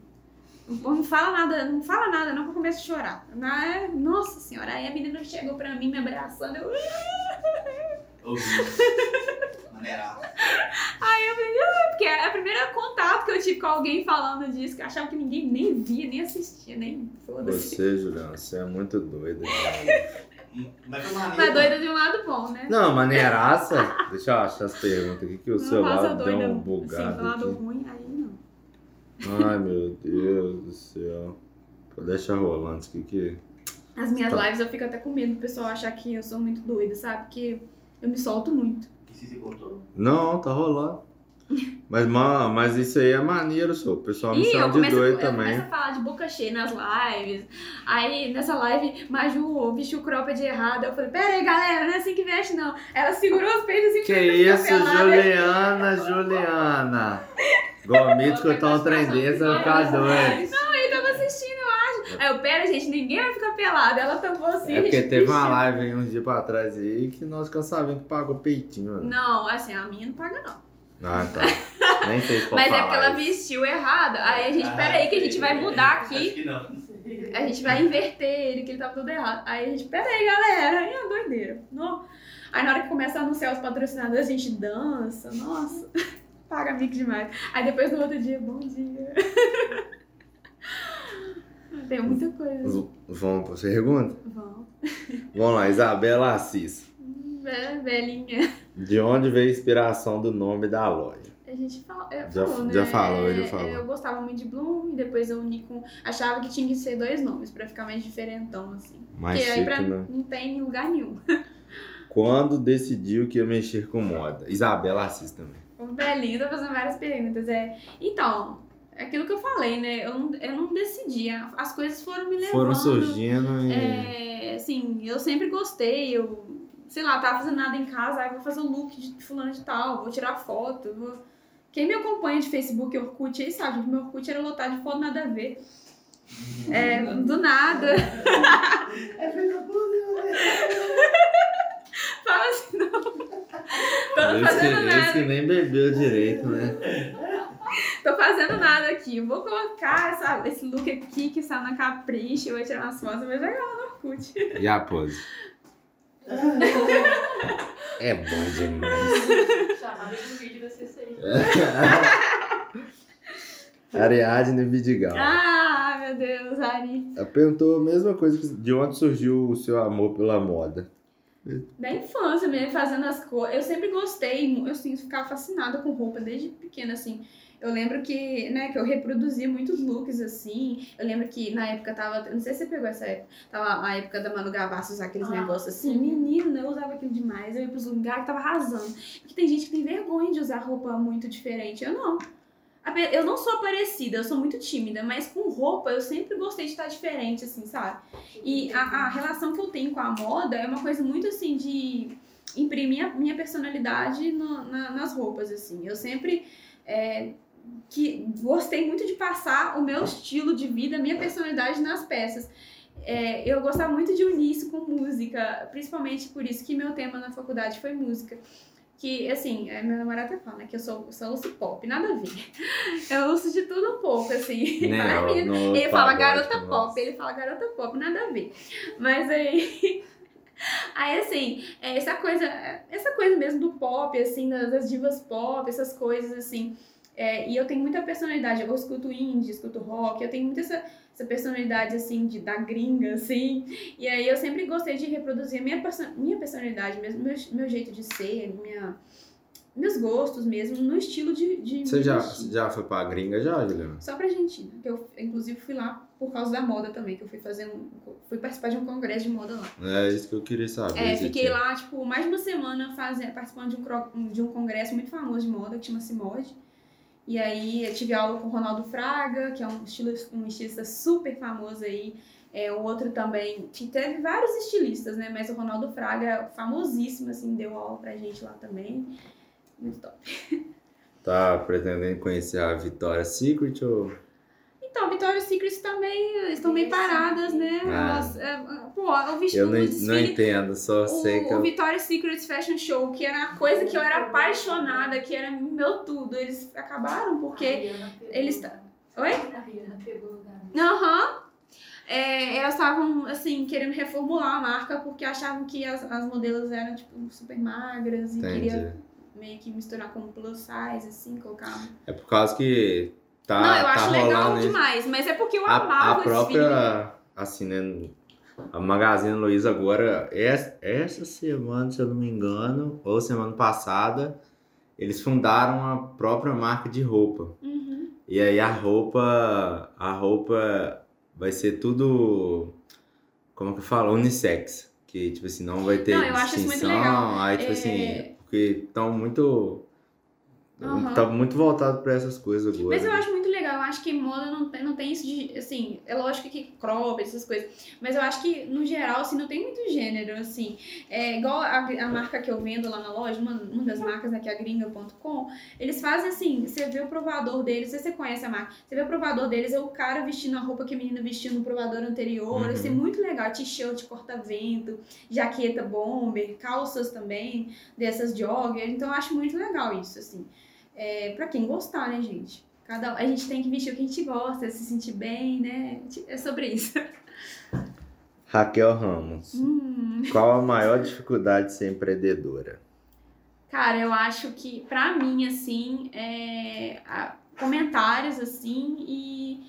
Não fala nada, não fala nada, não que eu começo a chorar. Nossa senhora, aí a menina chegou pra mim me abraçando. Eu, Ouvi. Maneirado. Aí eu falei, ah, porque é o primeiro contato que eu tive com alguém falando disso, que eu achava que ninguém nem via, nem assistia, nem foda-se. Você, Juliano, você é muito doida. cara. Mas foi maneiro. Mas doida de um lado bom, né? Não, maneiraça. Deixa eu achar as perguntas aqui que o Não celular faça deu um assim, bugado do lado aqui. ruim, aí não. Ai, meu Deus do céu. Deixa rolando isso aqui que... As minhas Tá. lives eu fico até com medo do pessoal achar que eu sou muito doida, sabe? Porque eu me solto muito. Se você? Não, tá rolando. Mas, ma- mas isso aí é maneiro, só. O pessoal me eu chama de doido eu também. começo a falar de boca cheia nas lives. Aí, nessa live, Maju vestiu o cropped errado. Eu falei, pera aí, galera, não é assim que veste, não. Ela segurou os peitos assim Que não isso. Juliana, Juliana. Gomito que eu tô um trem desse, vai ficar doido. Não, ele tava assistindo, eu acho. Aí eu, pera, gente, ninguém vai ficar pelado. Ela tampou assim. É porque gente teve uma live aí uns dias pra trás aí que nós sabendo que pagou peitinho, mano. Não, assim, a minha não paga, não. Ah, tá. Nem sei se Mas é porque ela vestiu errado. Aí a gente, pera aí, que a gente vai mudar Acho aqui. que não. A gente vai inverter ele, que ele tava tudo errado. Aí a gente, pera aí, galera. Aí é doideira. No- Aí na hora que começa a anunciar os patrocinadores, a gente dança. Nossa, paga mico demais. Aí depois no outro dia, bom dia. Tem muita coisa. V- Vamos pra pergunta? Vamos. Vamos lá, Isabela Assis. Ve- Velhinha. De onde veio a inspiração do nome da loja? A gente fala, é, Já- falou, né? já falou, já É, falou. Eu gostava muito de Bloom e depois eu uni com. Achava que tinha que ser dois nomes pra ficar mais diferentão, assim. Mais Porque aí chique, pra, né? não tem em lugar nenhum. Quando decidiu que ia mexer com moda? Isabela Assis também. O velhinho tá fazendo várias perguntas. É, então, é aquilo que eu falei, né? Eu não, eu não decidi. As coisas foram me levando. Foram surgindo e... É, assim, eu sempre gostei. Eu, sei lá, tava fazendo nada em casa, aí vou fazer o look de fulano de tal, vou tirar foto. Vou... Quem me acompanha de Facebook e Orkut aí sabe que meu Orkut era lotado de foto nada a ver. É, do nada. É Fala assim, não. Tô Esse, fazendo esse nada. nem bebeu direito, né? Tô fazendo nada aqui. Vou colocar essa- esse look aqui que saiu na Capricho. Eu vou tirar umas fotos e vou jogar lá no Orkut. E a pose? É bom demais. Chamada de vídeo da CCI. Ariadne Vidigal. Ah, meu Deus. eu usaria. Ela perguntou a mesma coisa, de onde surgiu o seu amor pela moda? Da infância mesmo, fazendo as coisas. Eu sempre gostei, eu assim, ficava fascinada com roupa desde pequena, assim. Eu lembro que, né, que eu reproduzia muitos looks, assim. Eu lembro que na época tava. Não sei se você pegou essa época. Tava a época da Manu Gavassi usar aqueles Ah, negócios assim. sim. Menino, eu usava aquilo demais. Eu ia pros lugares, tava arrasando. Porque tem gente que tem vergonha de usar roupa muito diferente. Eu não. Eu não sou parecida, eu sou muito tímida, mas com roupa eu sempre gostei de estar diferente, assim, sabe? E a, a relação que eu tenho com a moda é uma coisa muito assim de imprimir a minha personalidade no- na- nas roupas, assim. Eu sempre é, que gostei muito de passar o meu estilo de vida, a minha personalidade nas peças. É, eu gostava muito de unir isso com música, principalmente por isso que meu tema na faculdade foi música. Que, assim, é, meu namorado até fala, né, que eu sou, só ouço pop, nada a ver. Eu ouço de tudo um pouco, assim. Né, Para mim, no ele fala garota nossa. pop, ele fala garota pop, nada a ver. Mas aí. Aí, assim, é, essa coisa, essa coisa mesmo do pop, assim, das divas pop, essas coisas, assim. É, e eu tenho muita personalidade, eu escuto indie, escuto rock, eu tenho muita essa, essa personalidade, assim, de, da gringa, assim. E aí eu sempre gostei de reproduzir a minha, minha personalidade mesmo, meu, meu jeito de ser, minha, meus gostos mesmo, no estilo de. de Você já, vestir. já foi pra gringa já, Juliana? Só pra Argentina, que eu inclusive fui lá por causa da moda também, que eu fui fazer um. fui participar de um congresso de moda lá. É isso que eu queria saber. É, fiquei lá, tipo, mais de uma semana fazendo, participando de um, de um congresso muito famoso de moda, que chama Simode. E aí eu tive aula com o Ronaldo Fraga, que é um, estilo, um estilista super famoso aí. É, o outro também, que teve vários estilistas, né? Mas o Ronaldo Fraga famosíssimo, assim, deu aula pra gente lá também. Muito top. Tá pretendendo conhecer a Victoria's Secret ou... Então, Victoria's Secret também estão meio paradas, né? Ah. Elas, é, pô, o vestido Eu não, do não desfile entendo, só sei que o, o eu... Victoria's Secret Fashion Show, que era a coisa que eu era apaixonada, que era meu tudo. Eles acabaram porque. eles Oi? A Rihanna pegou o lugar. Aham. É, elas estavam, assim, querendo reformular a marca porque achavam que as, as modelos eram, tipo, super magras e queria Entendi. meio que misturar com plus size, assim, colocar. É por causa que tá, Não, eu tá acho legal rolando demais, mas é porque eu a, amava a própria, assim, né, a Magazine Luiza agora, essa, essa semana, se eu não me engano, ou semana passada, eles fundaram a própria marca de roupa. Uhum. E aí a roupa, a roupa vai ser tudo, como que eu falo, unissex. Que, tipo assim, não vai ter Não, distinção. Aí, tipo É. assim, porque estão muito... Aham. Tá muito voltado pra essas coisas agora. Mas eu acho muito legal, eu acho que moda não tem, não tem isso de, assim, é lógico que crop, essas coisas, mas eu acho que, no geral, assim, não tem muito gênero, assim, é igual a, a marca que eu vendo lá na loja, uma, uma das marcas aqui, a gringa.com, eles fazem assim, você vê o provador deles, se você conhece a marca, você vê o provador deles, é o cara vestindo a roupa que a menina vestiu no provador anterior, Uhum. isso é muito legal, t-shirt, corta-vento, jaqueta bomber, calças também, dessas jogger, então eu acho muito legal isso, assim. É, pra quem gostar, né, gente? Cada, a gente tem que vestir o que a gente gosta, se sentir bem, né? É sobre isso. Raquel Ramos. Hum, Qual a maior dificuldade de ser empreendedora? cara, eu acho que pra mim, assim, é, a- comentários, assim, e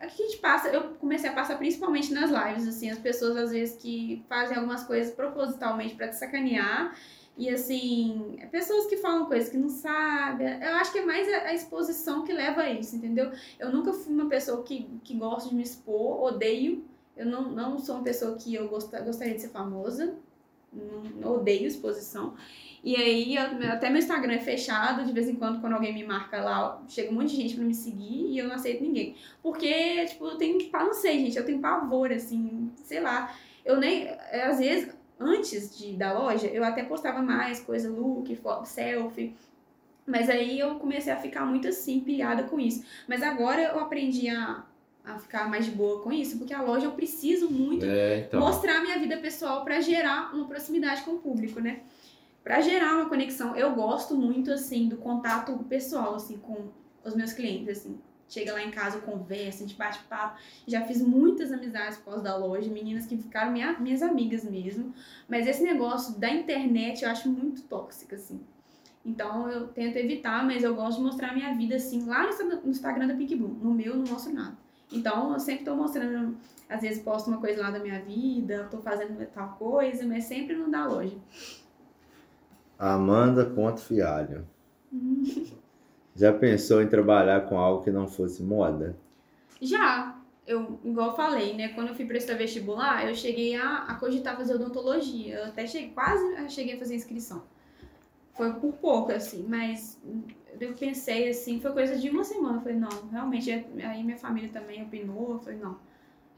a que a gente passa, eu comecei a passar principalmente nas lives, assim, as pessoas às vezes que fazem algumas coisas propositalmente pra te sacanear. E assim, pessoas que falam coisas que não sabem. Eu acho que é mais a, exposição que leva a isso, entendeu? Eu nunca fui uma pessoa que, que gosta de me expor, odeio. Eu não, não sou uma pessoa que eu gosta, gostaria de ser famosa. Não, odeio exposição. E aí, eu- até meu Instagram é fechado, de vez em quando, quando alguém me marca lá, chega um monte de gente pra me seguir e eu não aceito ninguém. Porque, tipo, eu tenho, não sei, gente, eu tenho pavor, assim, sei lá. Eu nem, às vezes, antes de da loja, eu até postava mais coisa, look, foto, selfie. Mas aí eu comecei a ficar muito assim, pilhada com isso. Mas agora eu aprendi a, a ficar mais de boa com isso, porque a loja eu preciso muito É, então. mostrar minha vida pessoal pra gerar uma proximidade com o público, né? Pra gerar uma conexão. Eu gosto muito, assim, do contato pessoal, assim, com os meus clientes, assim. Chega lá em casa, eu converso, a gente bate papo. Já fiz muitas amizades por causa da loja, meninas que ficaram minha- minhas amigas mesmo. Mas esse negócio da internet eu acho muito tóxico, assim. Então eu tento evitar, mas eu gosto de mostrar a minha vida, assim, lá no Insta- no Instagram da Pink Bloom. No meu eu não mostro nada. Então, eu sempre tô mostrando, às vezes posto uma coisa lá da minha vida, tô fazendo tal coisa, mas sempre não da loja. Amanda Ponto Fialho. Já pensou em trabalhar com algo que não fosse moda? Já, eu, igual eu falei, né? Quando eu fui prestar vestibular, eu cheguei a, a cogitar fazer odontologia. Eu até cheguei, quase cheguei a fazer inscrição. Foi por pouco, assim, mas eu pensei assim, foi coisa de uma semana. Eu falei, não, realmente, aí minha família também opinou. Eu falei, não,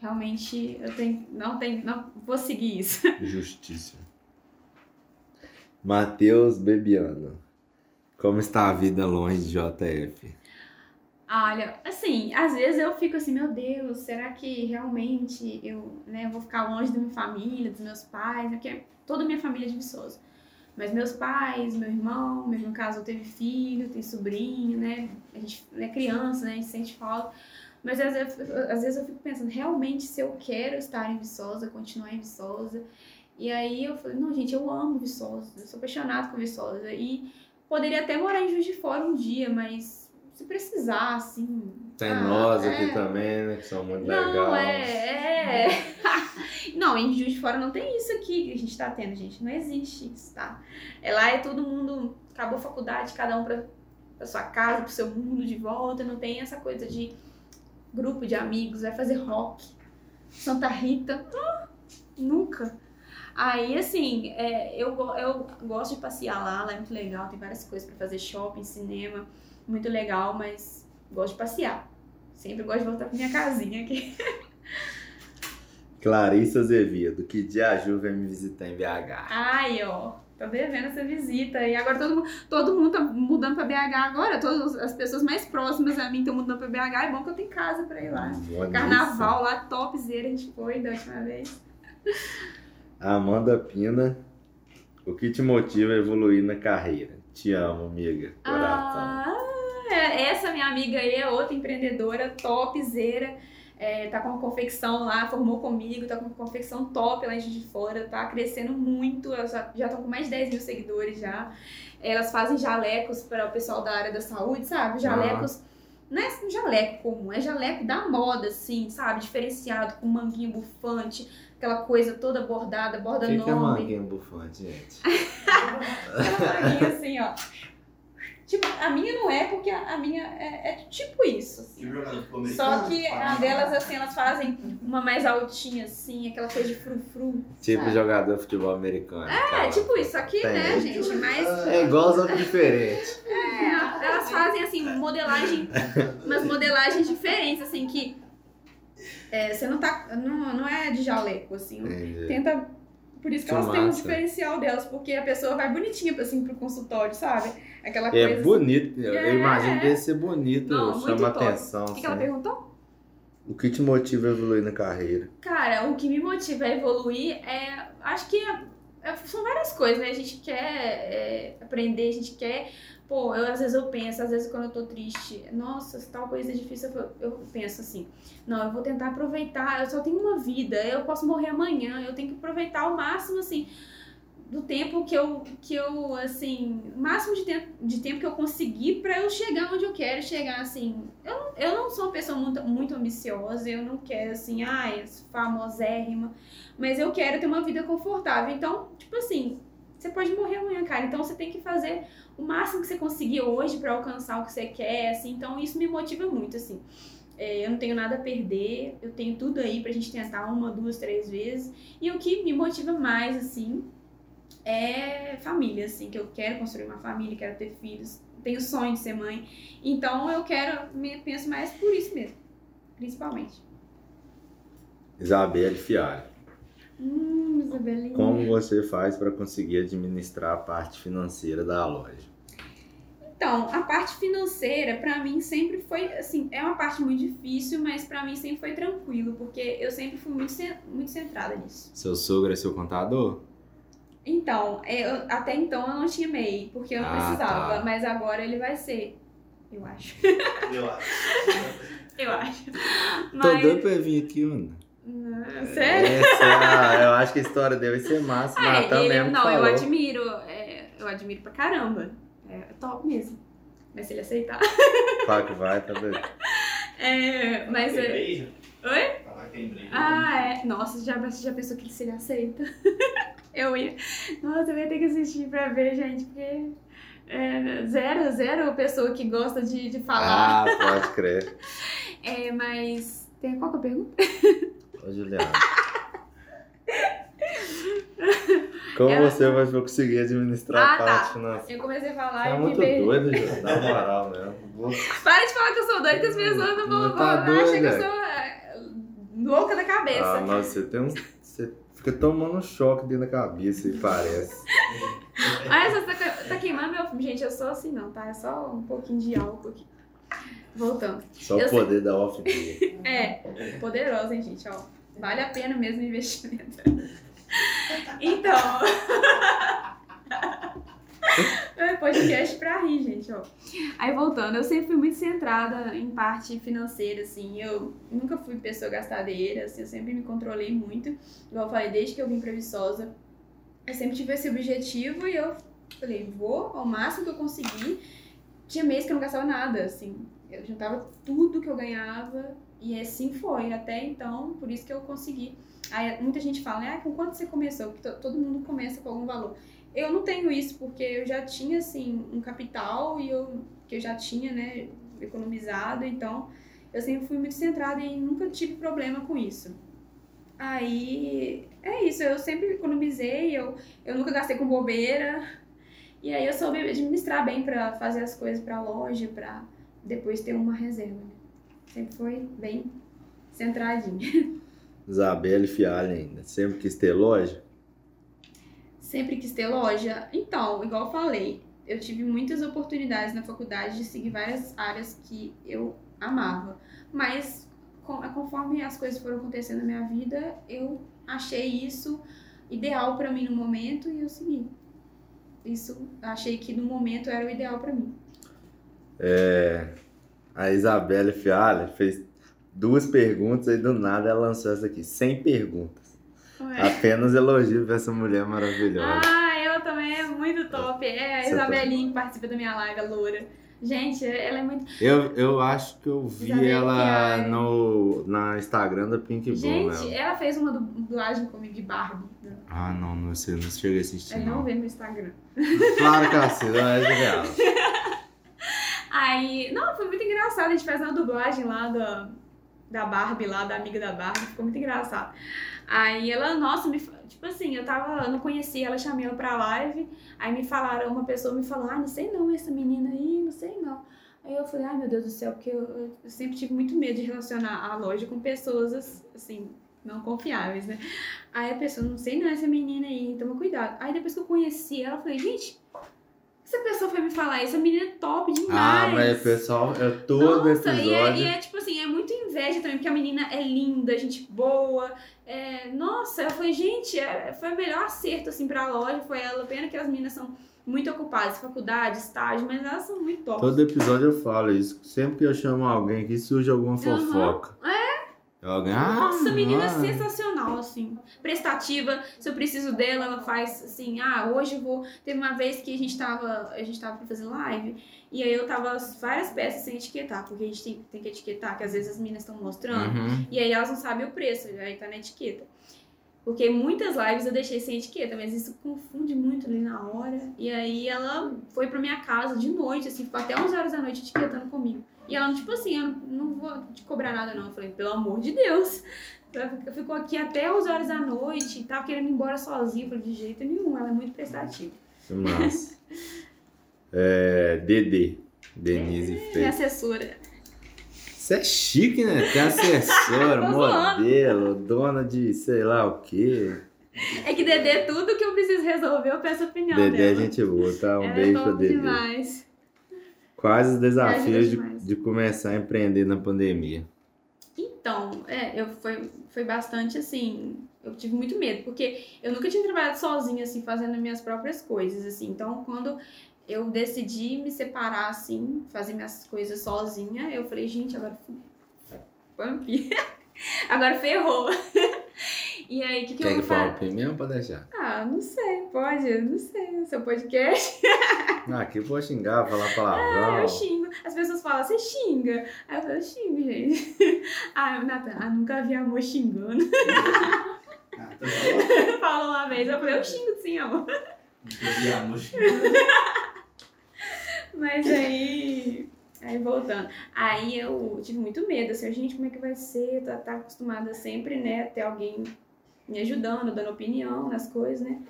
realmente eu tenho, não tenho, não vou seguir isso. Justiça. Matheus Bebiano. Como está a vida longe de JF? Olha, assim, às vezes eu fico assim, meu Deus, será que realmente eu né, vou ficar longe da minha família, dos meus pais? Porque toda a minha família é de Viçosa. Mas meus pais, meu irmão, meu irmão casou, teve filho, tem sobrinho, né? A gente é criança, né? A gente sente falta. Mas às vezes, às vezes eu fico pensando, realmente, se eu quero estar em Viçosa, continuar em Viçosa. E aí eu falei, não, gente, eu amo Viçosa, eu sou apaixonada por Viçosa. E poderia até morar em Juiz de Fora um dia, mas se precisar, assim. Tem ah, nós aqui é. também, né? Que são muito Não, legais. é, é. não, em Juiz de Fora não tem isso aqui que a gente tá tendo, gente. Não existe isso, tá? É lá é todo mundo, acabou a faculdade, cada um pra, pra sua casa, pro seu mundo de volta. Não tem essa coisa de grupo de amigos, vai fazer rock. Santa Rita, nunca. Aí, assim, é, eu, eu gosto de passear lá, lá é muito legal, tem várias coisas pra fazer, shopping, cinema, muito legal, mas gosto de passear. Sempre gosto de voltar pra minha casinha aqui. Clarissa Azevedo. Que dia a Ju vem me visitar em BH? Ai, ó, tô devendo essa visita. E agora todo, mundo- todo mundo tá mudando pra BH agora, todas as pessoas mais próximas a mim estão mudando pra BH, é bom que eu tenho casa pra ir lá. Boa Carnaval lá, topzera, a gente foi da última vez. Amanda Pina. O que te motiva a evoluir na carreira? Te amo, amiga. Coração. Ah, é, essa minha amiga aí é outra empreendedora, topzera. É, tá com uma confecção lá, formou comigo, tá com uma confecção top lá em Juiz de Fora, tá crescendo muito, elas já estão com mais de 10 mil seguidores já. Elas fazem jalecos para o pessoal da área da saúde, sabe? Jalecos. Não é um jaleco comum, é jaleco da moda, assim, sabe? Diferenciado, com manguinho bufante, aquela coisa toda bordada, borda que é enorme. manguinho bufante, gente? Aquela manguinha assim, ó. Tipo, a minha não é, porque a, minha é, é tipo isso, assim. Só que a delas, assim, elas fazem uma mais altinha, assim, aquela coisa de frufru. Tipo sabe? jogador de futebol americano. É, tipo isso. Aqui, Tem. né, gente? Mas É igual, só que diferente. é, elas fazem, assim, modelagem, umas modelagens diferentes, assim, que é, você não tá, não, não é de jaleco, assim. Entendi. Tenta... Por isso que, elas têm um diferencial delas, porque a pessoa vai bonitinha, assim, pro consultório, sabe? Aquela coisa... É assim. bonito, eu É. imagino que ser bonito, Não, chama atenção. O que, que ela assim. perguntou? O que te motiva a evoluir na carreira? Cara, o que me motiva a evoluir é. Acho que é- é- são várias coisas, né? A gente quer é, aprender, a gente quer. Pô, eu, às vezes eu penso, às vezes quando eu tô triste, nossa, tal coisa é difícil, eu, penso assim, não, eu vou tentar aproveitar, eu só tenho uma vida, eu posso morrer amanhã, eu tenho que aproveitar ao máximo, assim, do tempo que eu, que eu assim, o máximo de tempo, de tempo que eu conseguir pra eu chegar onde eu quero chegar, assim. Eu, eu não sou uma pessoa muito, muito ambiciosa, eu não quero, assim, ai, famosérrima, mas eu quero ter uma vida confortável. Então, tipo assim, você pode morrer amanhã, cara, então você tem que fazer o máximo que você conseguir hoje pra alcançar o que você quer, assim, então isso me motiva muito, assim. É, eu não tenho nada a perder, eu tenho tudo aí pra gente tentar uma, duas, três vezes. E o que me motiva mais, assim, é família, assim, que eu quero construir uma família, quero ter filhos, tenho sonho de ser mãe. Então eu quero, me, penso mais por isso mesmo, principalmente. Isabelle Fialho. Hum, Isabelinha. Como você faz para conseguir administrar a parte financeira da loja? Então, a parte financeira, pra mim, sempre foi, assim, é uma parte muito difícil, mas pra mim sempre foi tranquilo, porque eu sempre fui muito, muito centrada nisso. Seu sogro é seu contador? Então, eu- até então eu não tinha MEI, porque eu não Ah, precisava, tá. mas agora ele vai ser, eu acho. Eu acho. Eu acho. Tô Mas, doido pra vir aqui, mano. Não, sério? É, ah, eu acho que a história dele vai ser massa. Ah, Natan ele- mesmo não, eu falou. admiro, é, eu admiro pra caramba. É top mesmo. Mas se ele aceitar. Claro que vai, tá doido. É, mas Tem é. breja? Oi? Falar que tem breja. Ah, é. Nossa, já, já pensou que se ele aceita? eu ia. Nossa, eu ia ter que assistir pra ver, gente, porque. é, zero, zero pessoa que gosta de, de falar. Ah, pode crer. É, mas. Tem, qual que é a pergunta? Ô, Juliana. Como Ela- você vai conseguir administrar Ah, a parte tá. financeira? Eu comecei a falar Você é e me muito perdi. doido, Juliana. Dá moral mesmo. Vou- Para de falar que eu sou doida, que as pessoas não vão, Não vão tá achar que eu sou é, louca da cabeça. Ah, mas você tem um. Você fica tomando um choque dentro da cabeça e parece. Ah, você tá, tá queimando meu filme. Gente, eu sou assim não, tá? É só um pouquinho de álcool aqui. Voltando. Só Eu o poder da off. É, poderosa, hein, gente, ó. Vale a pena mesmo o investimento. Então. É podcast pra rir, gente, ó. Aí voltando, eu sempre fui muito centrada em parte financeira, assim. Eu nunca fui pessoa gastadeira, assim, eu sempre me controlei muito. Igual eu falei, desde que eu vim pra Viçosa, eu sempre tive esse objetivo e eu falei, vou ao máximo que eu conseguir. Tinha mês que eu não gastava nada, assim. Eu juntava tudo que eu ganhava e assim foi, até então, por isso que eu consegui. Aí muita gente fala, né, ah, com quanto você começou? Porque to- todo mundo começa com algum valor. Eu não tenho isso, porque eu já tinha, assim, um capital e eu, que eu já tinha, né, economizado, então eu sempre fui muito centrada e nunca tive problema com isso. Aí, é isso, eu sempre economizei, eu, eu nunca gastei com bobeira, e aí eu soube administrar bem pra fazer as coisas pra loja, pra depois ter uma reserva, né? Sempre foi bem centradinha. Isabelle Fialho ainda. Sempre quis ter loja? Sempre quis ter loja. Então, igual eu falei, eu tive muitas oportunidades na faculdade de seguir várias áreas que eu amava. Mas conforme as coisas foram acontecendo na minha vida, eu achei isso ideal pra mim no momento e eu segui. Isso, achei que no momento era o ideal pra mim. A Isabelle Fialho fez duas perguntas e do nada ela lançou essa aqui. Sem perguntas. Apenas elogio pra essa mulher maravilhosa. Ah, ela também é muito top. É a Você tá- Isabelinha que participa da minha live, loura. Gente, ela é muito. Eu, eu acho que eu vi Isabelle ela no na Instagram da Pink Ball, Gente, né? ela fez uma du- dublagem comigo de Barbie. Ah, não, não sei, não cheguei a assistir, É não não. ver no Instagram. Claro que assim, não é real. Aí, não, foi muito engraçado. A gente fez uma dublagem lá da, da Barbie, lá da amiga da Barbie. Ficou muito engraçado. Aí ela, nossa, me, tipo assim, eu tava, eu não conhecia ela, chamei ela pra live. Aí me falaram, uma pessoa me falou, ah, não sei não, essa menina aí, não sei não. Aí eu falei, ai meu Deus do céu, porque eu, eu sempre tive muito medo de relacionar a loja com pessoas, assim, não confiáveis, né? Aí a pessoa, não sei não, essa menina aí, toma cuidado. Aí depois que eu conheci ela, eu falei, gente, essa pessoa foi me falar isso, a menina é top demais. Ah, mas pessoal, é todo Nossa, e é, episódio. e é tipo assim, é muito inveja também, porque a menina é linda, gente boa. É, nossa, eu falei, gente, é- foi o melhor acerto assim pra loja, foi ela. Pena que as meninas são muito ocupadas, faculdade, estágio, mas elas são muito top. Todo episódio eu falo isso. Sempre que eu chamo alguém aqui, surge alguma fofoca. É. Alguém, Nossa, ah, menina ah. sensacional, assim. Prestativa, se eu preciso dela, ela faz assim, ah, hoje eu vou. Teve uma vez que a gente tava. A gente tava pra fazer live, e aí eu tava várias peças sem etiquetar, porque a gente tem, tem que etiquetar, que às vezes as meninas estão mostrando. Uhum. E aí elas não sabem o preço, aí tá na etiqueta. Porque muitas lives eu deixei sem etiqueta, mas isso confunde muito ali na hora. E aí ela foi pra minha casa de noite, assim, ficou até 11 horas da noite etiquetando comigo. E ela, tipo assim, eu não vou te cobrar nada não. Eu falei, pelo amor de Deus. Ela ficou aqui até 11 horas da noite, tava querendo ir embora sozinha. Eu falei, de jeito nenhum, ela é muito prestativa. Massa. é, Dedê. Denise Minha Feio. assessora. Você é chique, né? Tem assessora, modelo, dona de sei lá o quê. É que Dedê, tudo que eu preciso resolver, eu peço opinião Dedê é dela. gente boa, tá? Um ela beijo é pra Dedê. demais. Quais os desafios de. De começar a empreender na pandemia? Então, é, eu foi, foi bastante assim. Eu tive muito medo, porque eu nunca tinha trabalhado sozinha, assim, fazendo minhas próprias coisas, assim. Então, quando eu decidi me separar, assim, fazer minhas coisas sozinha, eu falei, gente, agora pump. agora ferrou. E aí, o que, que eu vou que fale fazer? opinião pra deixar? Ah, não sei, pode, não sei, seu podcast. Ah, aqui eu vou xingar, falar Ah, palavrão. eu xingo. As pessoas falam, você xinga. Aí eu falo, eu xingo, gente. Ah, Natan, ah, nunca vi amor xingando. Ah, falando. Falou uma vez, eu falei, eu xingo sim, amor. Entusiasmo. Mas aí. Aí voltando. Aí eu tive muito medo, assim, gente, como é que vai ser? Tá, tá acostumada sempre, né, ter alguém me ajudando, dando opinião nas coisas, né?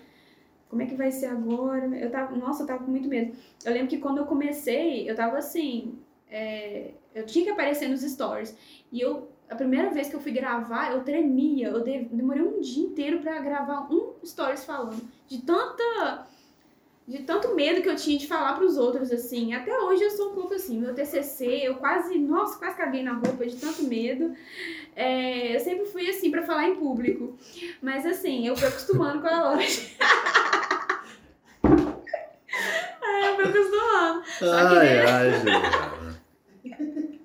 Como é que vai ser agora? Eu tava, nossa, eu tava com muito medo. Eu lembro que quando eu comecei, eu tava assim, é, eu tinha que aparecer nos stories. E eu, a primeira vez que eu fui gravar, eu tremia. Eu de- demorei um dia inteiro pra gravar um stories falando. De tanta de tanto medo que eu tinha de falar pros outros, assim. Até hoje eu sou um pouco assim. Meu TCC, eu quase, nossa, quase caguei na roupa de tanto medo. É, eu sempre fui assim pra falar em público. Mas assim, eu fui acostumando com a loja. Aí eu fui acostumando. Só que, Ai, né? ai, Juliana.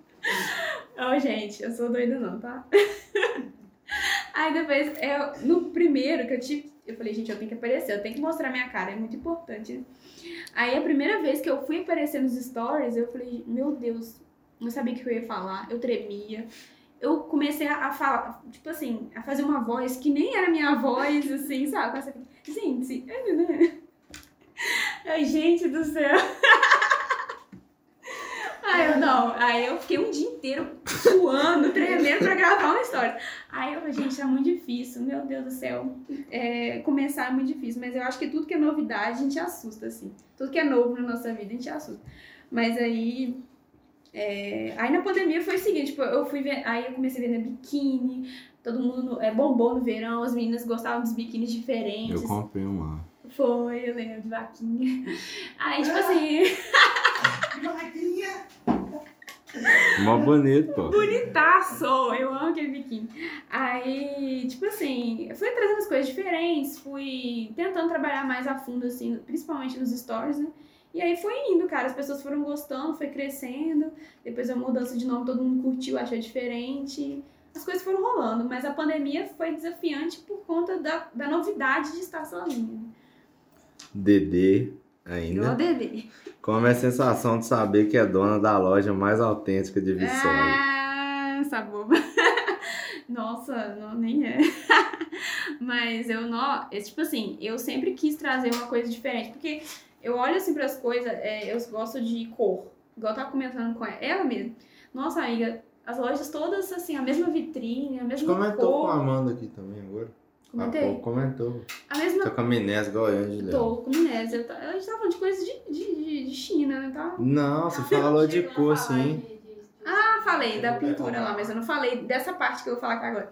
Ó, gente, eu sou doida não, tá? Aí depois, eu, no primeiro que eu tive, eu falei, gente, eu tenho que aparecer, eu tenho que mostrar minha cara, é muito importante. Aí a primeira vez que eu fui aparecer nos stories, eu falei, meu Deus, não sabia o que eu ia falar, eu tremia. Eu comecei a, falar, tipo assim, a fazer uma voz que nem era minha voz, assim, sabe? Gente, é, né? Gente do céu. Aí eu não, aí eu fiquei um dia inteiro suando, tremendo pra gravar uma história. Aí eu falei, gente, tá muito difícil, meu Deus do céu. É, começar é muito difícil, mas eu acho que tudo que é novidade a gente assusta, assim. Tudo que é novo na nossa vida a gente assusta. Mas aí. é, aí na pandemia foi o seguinte, tipo, eu fui ver, aí eu comecei a vender biquíni, todo mundo é, bombou no verão, as meninas gostavam dos biquínis diferentes. Eu comprei uma. Foi, eu lembro de vaquinha. Aí, tipo assim, Vaquinha. Mó bonito, pô. bonitaço! Eu amo aquele biquíni. Aí, tipo assim, fui trazendo as coisas diferentes, fui tentando trabalhar mais a fundo, assim, principalmente nos stories, né? E aí foi indo, cara, as pessoas foram gostando, foi crescendo. Depois a mudança de nome, todo mundo curtiu, achou diferente. As coisas foram rolando, mas a pandemia foi desafiante por conta da, da novidade de estar sozinha. Dedê ainda. adorei. Como é a sensação de saber que é dona da loja mais autêntica de Viçosa? Ah, essa boba. Nossa, não, nem é. Mas eu não. é, tipo assim, eu sempre quis trazer uma coisa diferente. Porque eu olho assim pras coisas, é, eu gosto de cor. Igual eu tava comentando com ela, ela mesmo. Nossa, amiga, as lojas todas assim, a mesma vitrine, a mesma Comentou com cor. a Amanda aqui também. Comentei? pouco comentou. A mesma Tô com a Minés igual eu, Juliana. Tô com Minésia. tá- A gente tava falando de coisas de, de, de, de China, né? Tá? Não, você falou de cor, sim. Ah, falei da pintura lá, mas eu não falei dessa parte que eu vou falar aqui agora.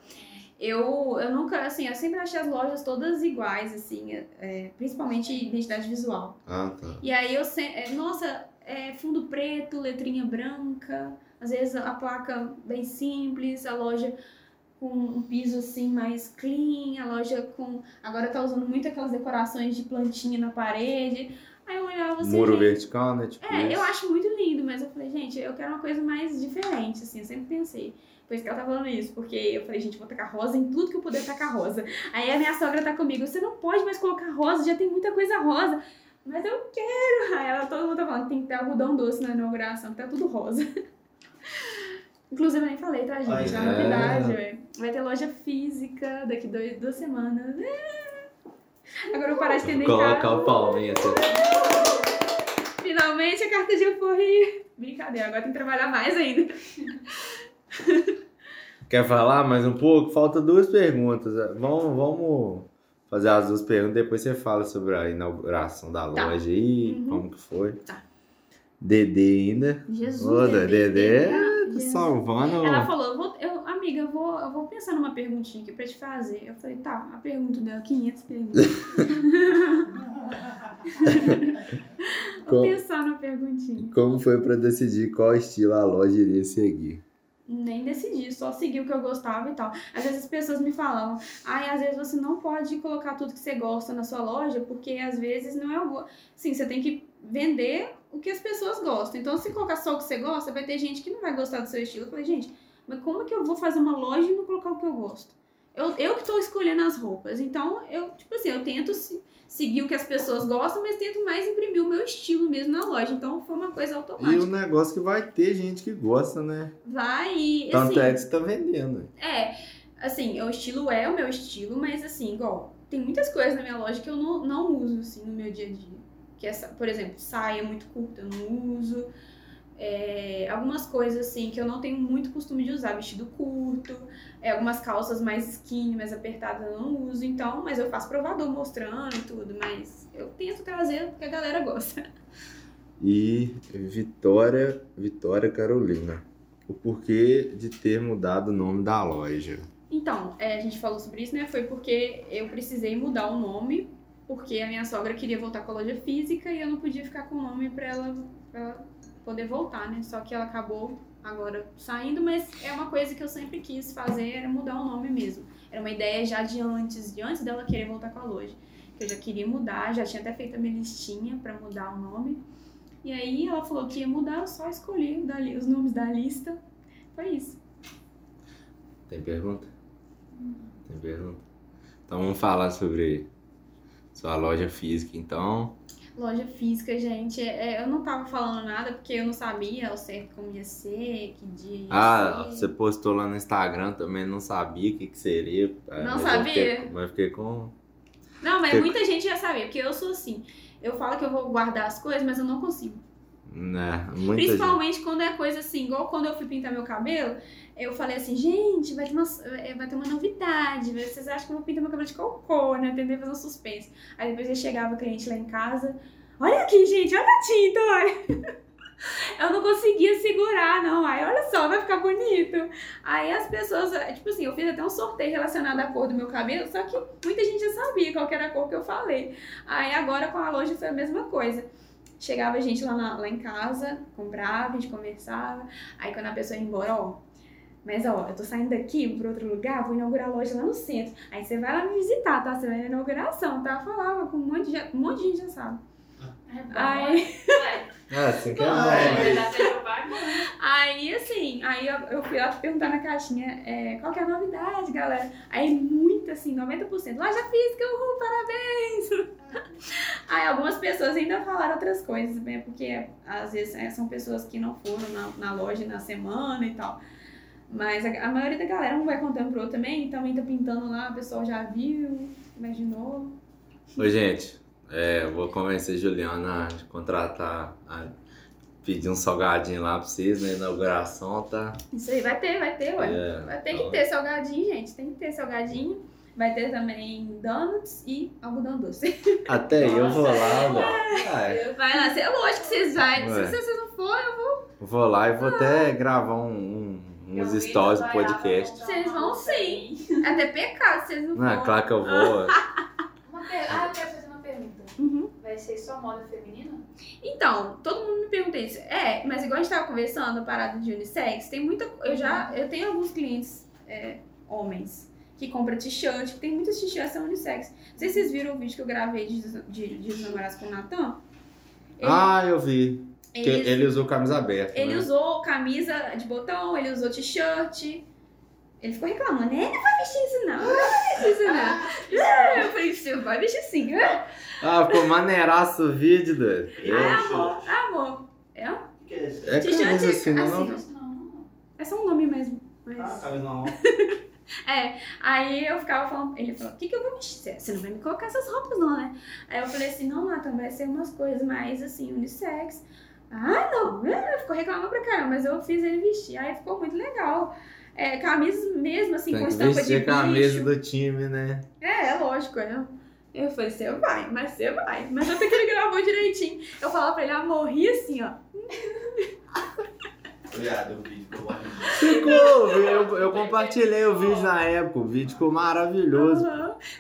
Eu, eu nunca, assim, eu sempre achei as lojas todas iguais, assim, é, principalmente identidade visual. Ah, tá. E aí eu sempre, nossa, é fundo preto, letrinha branca, às vezes a placa bem simples, a loja com um piso assim mais clean, a loja com. Agora tá usando muito aquelas decorações de plantinha na parede. Aí eu olhava assim. Muro gente, vertical, né? Tipo é, isso. eu acho muito lindo, mas eu falei, gente, eu quero uma coisa mais diferente, assim, eu sempre pensei. Por isso que ela tá falando isso, porque eu falei, gente, vou tacar rosa em tudo que eu puder tacar rosa. Aí a minha sogra tá comigo, você não pode mais colocar rosa, já tem muita coisa rosa. Mas eu quero. Aí ela, todo mundo tá falando que tem que ter algodão doce na inauguração, que tá tudo rosa. Inclusive, eu nem falei, tá, gente? Ai, É é. novidade, ué. Vai ter loja física daqui dois, duas semanas. É. Agora eu vou parar de atender Colocar casa. o palminho assim. Finalmente a carta de euforia. Brincadeira, agora tem que trabalhar mais ainda. Quer falar mais um pouco? Falta duas perguntas. Vamos, vamos fazer as duas perguntas, depois você fala sobre a inauguração da Tá. loja aí, Uhum. como que foi. Tá. Dedê ainda. Jesus, Ô, Dedê. Dedê, Ah, Jesus. salvando. Ela falou, eu vou, eu, amiga, eu vou, eu vou pensar numa perguntinha aqui pra te fazer. Eu falei, tá, a pergunta dela, 500 perguntas. vou pensar numa perguntinha. Como foi pra decidir qual estilo a loja iria seguir? Nem decidi, só segui o que eu gostava e tal. Às vezes as pessoas me falavam, ai, às vezes você não pode colocar tudo que você gosta na sua loja, porque às vezes não é o. Sim, você tem que vender o que as pessoas gostam. Então, se colocar só o que você gosta, vai ter gente que não vai gostar do seu estilo. Eu falei, gente, mas como que eu vou fazer uma loja e não colocar o que eu gosto? eu, eu que tô escolhendo as roupas. Então, eu, tipo assim, eu tento se- seguir o que as pessoas gostam, mas tento mais imprimir o meu estilo mesmo na loja. Então, foi uma coisa E automática. o negócio que vai ter gente que gosta, né? Vai e, Tanto assim, é que você tá vendendo. É, assim, o estilo é o meu estilo, mas assim, igual, tem muitas coisas na minha loja que eu não, não uso, assim, no meu dia a dia. Que é, sa- por exemplo, saia muito curta eu não uso. É, algumas coisas, assim, que eu não tenho muito costume de usar, vestido curto. É, algumas calças mais skinny, mais apertadas eu não uso, então, mas eu faço provador mostrando e tudo, mas eu tento trazer o que a galera gosta. E Vitória, Vitória Carolina. O porquê de ter mudado o nome da loja? Então, é, a gente falou sobre isso, né? Foi porque eu precisei mudar o nome, porque a minha sogra queria voltar com a loja física e eu não podia ficar com o nome pra ela, pra ela poder voltar, né? Só que ela acabou agora saindo, mas é uma coisa que eu sempre quis fazer, era mudar o nome mesmo. Era uma ideia já de antes, de antes dela querer voltar com a loja. Que eu já queria mudar, já tinha até feito a minha listinha pra mudar o nome. E aí ela falou que ia mudar, eu só escolhi dali os nomes da lista. Foi isso. Tem pergunta? Tem pergunta? Então vamos falar sobre sua loja física, então. Loja física, gente, é, eu não tava falando nada porque eu não sabia ao certo como ia ser, que dia ia Ah, ser. você postou lá no Instagram também, não sabia o que, que seria. Ah, Não mas eu sabia? fiquei- mas fiquei com. Não, mas Que- muita gente já sabia, porque eu sou assim. Eu falo que eu vou guardar as coisas, mas eu não consigo. Né, muita gente. Principalmente quando é coisa assim, igual quando eu fui pintar meu cabelo, eu falei assim, gente, vai ter uma, eh, vai ter uma novidade. Vocês acham que eu vou pintar meu cabelo de cocô, né? Tentei fazer um suspense. Aí depois eu chegava o cliente lá em casa. Olha aqui, gente, olha a tinta, olha. Eu não conseguia segurar, não. Aí, olha só, vai ficar bonito. Aí as pessoas, eh, tipo assim, eu fiz até um sorteio relacionado à cor do meu cabelo, só que muita gente já sabia qual era a cor que eu falei. Aí agora com a loja foi a mesma coisa. Chegava a gente lá, na- lá em casa, comprava, a gente conversava. Aí quando a pessoa ia embora, ó. Mas ó, eu tô saindo daqui pra outro lugar, vou inaugurar a loja lá no centro. Aí você vai lá me visitar, tá? Você vai na inauguração, tá? Falava com um monte de, gente- um monte de gente já sabe. É Aí, Ah, você quer aí assim, aí eu, eu fui lá perguntar na caixinha é, qual que é a novidade, galera. Aí muito assim, 90%. Loja física, uhul, parabéns! Aí algumas pessoas ainda falaram outras coisas, né? Porque às vezes é, são pessoas que não foram na, na loja na semana e tal. Mas a, a maioria da galera não vai contando pro outro também, também tá pintando lá, o pessoal já viu, imaginou. Ô, gente, é, eu vou convencer a Juliana a contratar, a pedir um salgadinho lá pra vocês na inauguração, tá? Isso aí vai ter, vai ter, ué. É, Vai ter então- que ter salgadinho, gente. Tem que ter salgadinho. Vai ter também donuts e algodão doce. Até eu vou lá, Nossa. Ah, é. Vai lá, é lógico que vocês vão. Se vocês não forem, eu vou. Vou lá e vou até gravar um, um- uns Eu stories do que podcast. Vocês vão sim. É até pecado vocês não é forem. claro que eu vou. Uma per... Ah, eu quero fazer uma pergunta. Uhum. Vai ser só moda feminina? Então, todo mundo me pergunta isso. É, mas igual a gente tava conversando, a parada de unissex, tem muita. Eu já. Eu tenho alguns clientes é, homens que compram t-shirt, tem muitas t-shirts são unissex. Não sei se vocês viram o vídeo que eu gravei de, de, de os namorados com o Natan. Ele, Ah, eu vi. Que ele- ele usou camisa aberta. Ele né? usou camisa de botão, ele usou t-shirt. Ele ficou reclamando, né? Não vai vestir isso não, não vai vestir isso não. Ah, Eu falei, você vai vestir sim. Ah, ficou maneiraço o vídeo, doido. Ah, amor, amor. É, O que é isso? É T-shirt camisa assim, não? assim. não? É só um nome mesmo. Ah, Mas... camisa normal. É, aí eu ficava falando, ele falou, o que, que eu vou vestir? Você não vai me colocar essas roupas não, né? Aí eu falei assim, não, Nathan, vai ser umas coisas mais assim, unissex. Ah, não, é, ficou reclamando pra caramba, mas eu fiz ele vestir. Aí ficou muito legal. É, camisas mesmo, assim, Tem com estampa de a camisa bicho. do time, né? É, é lógico, né? Eu falei, você vai, mas você vai. Mas até que ele gravou direitinho. Eu falava pra ele, amor, ri assim, ó. O vídeo que eu gosto de Ficou, eu, eu compartilhei o vídeo na época, o vídeo ficou maravilhoso.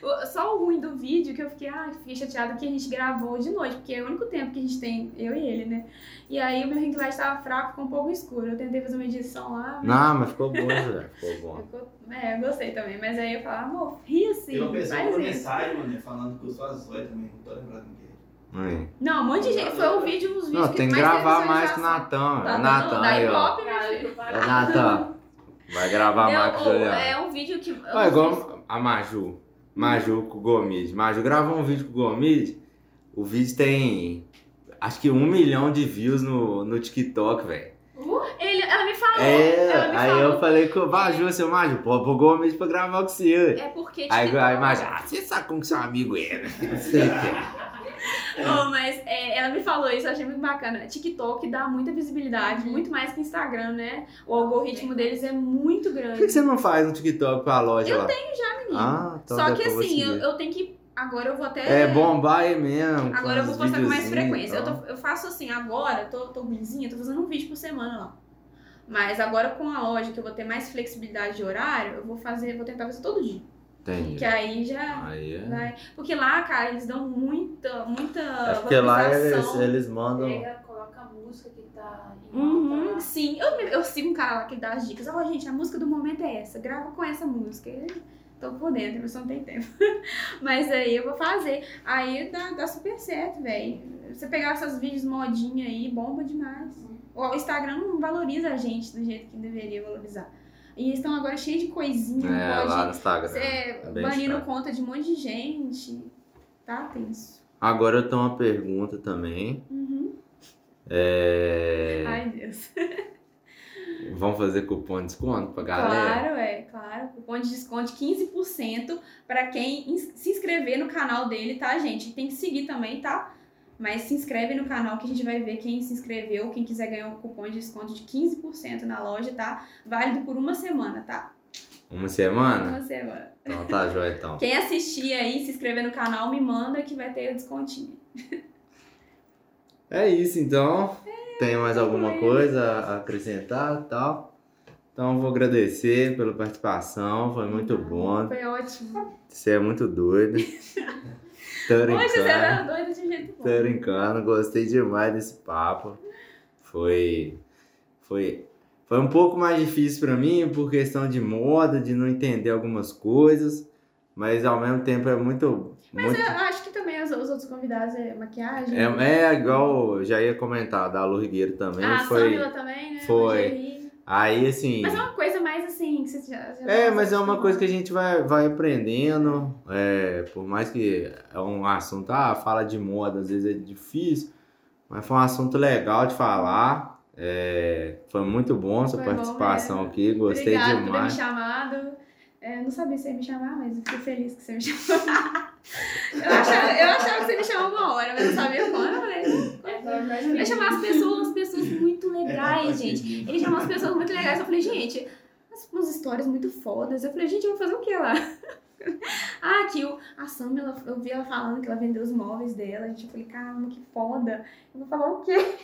O- Só o ruim do vídeo que eu fiquei, ah, fiquei chateada que a gente gravou de noite, porque é o único tempo que a gente tem, eu e ele, né? E aí o meu ring light tava fraco, ficou um pouco escuro. Eu tentei fazer uma edição lá, mas Não, mas ficou bom, velho. Ficou bom. ficou- É, eu gostei também. Mas aí eu falava, amor, ri assim, Tem uma pessoa faz com isso. mensagem, mano, falando que eu sou a Zoe também, não tô lembrando ninguém. Aí. Não, um monte de gente. Foi o vídeo, os vídeos Não, que tem que mais gravar mais com o. Natan. Tá o Natan aí, ó. Ô, Natan, Vai gravar Deu- Marcos ou- Juliano. é um vídeo que. fiz- igual a Maju. Maju com o Gomide. Maju gravou um vídeo com o Gomide. O vídeo tem acho que um milhão de views no, no TikTok, velho. Ele, ela me falou. ela É, me aí falou. eu falei com o Maju, seu Maju, pô, pro Gomide pra gravar com você. É porque Aí, aí Maju, ah, você sabe como que seu amigo é, né? Não sei o que. Oh, mas é, ela me falou isso, eu achei muito bacana. TikTok dá muita visibilidade, Uhum. muito mais que Instagram, né? O algoritmo deles é muito Por que, grande. que você não faz um TikTok pra loja Eu lá? menino. Ah, então Só que assim, eu, eu tenho que. Agora eu vou até. É bombar aí mesmo. com Agora eu vou postar com mais frequência. Eu, tô- eu faço assim, agora, tô, tô ruimzinha, tô fazendo um vídeo por semana lá. Mas agora com a loja, que eu vou ter mais flexibilidade de horário, eu vou fazer, vou tentar fazer todo dia. Entendi. Que aí já Aí é. vai. Porque lá, cara, eles dão muita, muita. É porque lá eles, eles mandam. Pega, coloca a música que tá Uhum, sim, eu, eu sigo um cara lá que dá as dicas. Ó, gente, a música do momento é essa, grava com essa música. Tô por dentro, mas só não tem tempo. mas aí eu vou fazer. Aí dá, dá super certo, velho. Você pegar essas vídeos modinha aí, bomba demais. O Instagram não valoriza a gente do jeito que deveria valorizar. E estão agora cheios de coisinha, É, pode lá no Instagram. É bem banindo conta de um monte de gente. Tá tenso. Agora eu tenho uma pergunta também. Uhum. É... Ai, Deus. Vamos fazer cupom de desconto pra galera? Claro, é, claro. Cupom de desconto de 15% para quem se inscrever no canal dele, tá, gente? Tem que seguir também, tá? Mas se inscreve no canal que a gente vai ver quem se inscreveu, quem quiser ganhar um cupom de desconto de 15% na loja, tá? Válido por uma semana, tá? Uma semana? Uma semana. Então tá jóia então. Quem assistir aí, se inscrever no canal, me manda que vai ter o descontinho. É isso então. Tem mais alguma coisa a acrescentar tal? Então vou agradecer pela participação, foi muito bom. Foi ótimo. Você é muito doido. Hoje você era doido de jeito bom. Tô brincando, gostei demais desse papo. Foi. Foi. Foi um pouco mais difícil pra mim por questão de moda, de não entender algumas coisas, mas ao mesmo tempo é muito. Mas muito... eu acho que também os, os outros convidados é maquiagem. É, é igual já ia comentar, da Lu Rigueiro também. Ah, a foi. Samila também, né? foi. Lingerie. Aí assim. Mas é uma coisa mais assim, que você já, já É, mas é uma coisa que a gente vai, vai aprendendo. É, por mais que é um assunto, ah, fala de moda, às vezes é difícil, mas foi um assunto legal de falar. É, foi muito bom sua Foi bom, participação é. aqui, gostei Obrigada por ter me demais. chamado. É, eu não sabia se ia me chamar, mas eu fiquei feliz que você me chamou. eu, achava, eu achava que você me chamou uma hora, mas eu não sabia quando. Eu foi mais ele chamar as pessoas, umas pessoas muito É, legais, gente. Ele chamou as pessoas muito legais. Eu falei, gente, umas, histórias muito fodas. Eu falei, gente, eu vou fazer o que lá? ah, aqui o, a Sam, ela, eu vi ela falando que ela vendeu os móveis dela. Gente, eu falei, caramba, que foda. Eu vou falar o quê?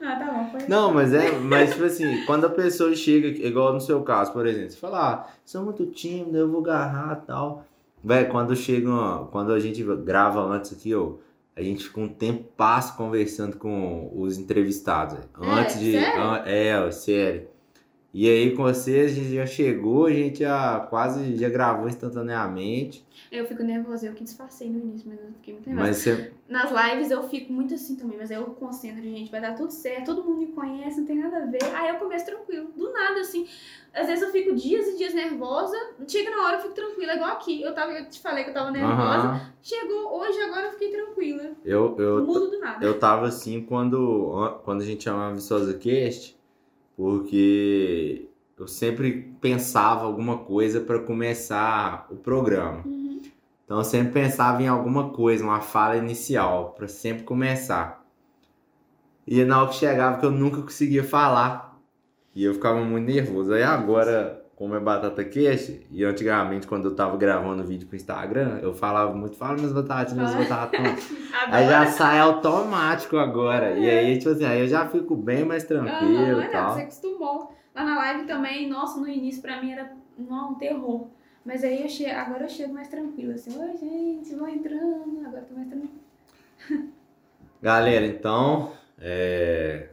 ah, tá bom. Foi Não, mas é, mas tipo assim, quando a pessoa chega, igual no seu caso, por exemplo, você fala, ah, sou muito tímido, eu vou agarrar e tal. Véi, quando chega, quando a gente grava antes aqui, ó, a gente fica um tempo passo conversando com os entrevistados. véi. Antes de. sério? é, sério. E aí com você, a gente já chegou, a gente já quase já gravou instantaneamente. Eu fico nervosa, eu que disfarcei no início, mas eu fiquei muito nervosa. Mas você. Nas lives eu fico muito assim também, mas aí eu concentro, gente, vai dar tudo certo, todo mundo me conhece, não tem nada a ver. Aí eu começo tranquilo, do nada, assim. Às vezes eu fico dias e dias nervosa, chega na hora eu fico tranquila, igual aqui. Eu, tava, eu te falei que eu tava nervosa. Aham. Chegou hoje, agora eu fiquei tranquila. Eu, eu, Mudo do nada. Eu tava assim quando, quando a gente chamava Viçosa Cast, porque eu sempre pensava alguma coisa para começar o programa. Uhum. Então eu sempre pensava em alguma coisa, uma fala inicial, para sempre começar. E na hora que chegava que eu nunca conseguia falar. E eu ficava muito nervoso. Aí agora, como é Batata Cast, e antigamente quando eu tava gravando vídeo pro Instagram, eu falava muito, fala minhas batatas, minhas batatas. Aí já sai automático agora. E aí, tipo assim, aí eu já fico bem mais tranquilo é, tal. você acostumou. Lá na live também, nossa, no início pra mim era não, um terror. Mas aí eu chego, agora eu chego mais tranquila, assim, oi gente, vou entrando, agora tô mais tranquila. Galera, então, é...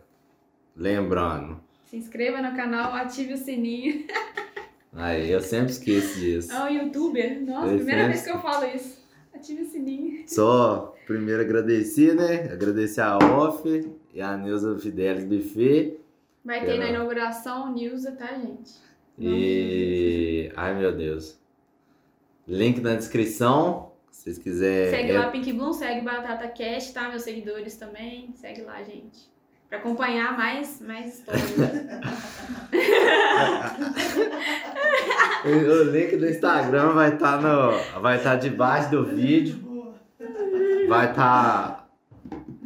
lembrando, Se inscreva no canal, ative o sininho. aí eu sempre esqueço disso. É um youtuber? Nossa, Eu primeira sempre- vez que eu falo isso. Ative o sininho. Só primeiro agradecer, né? Agradecer a Off e a Neuza Fidelis Buffet. Vai ter na inauguração Nilza, tá, gente? E. Ai meu Deus. Link na descrição. Se vocês quiserem. Segue lá Pink Bloom, segue Batata Cash, tá? Meus seguidores também. Segue lá, gente. Pra acompanhar mais, mais histórias. O link do Instagram vai estar no. Vai estar debaixo do vídeo. Vai estar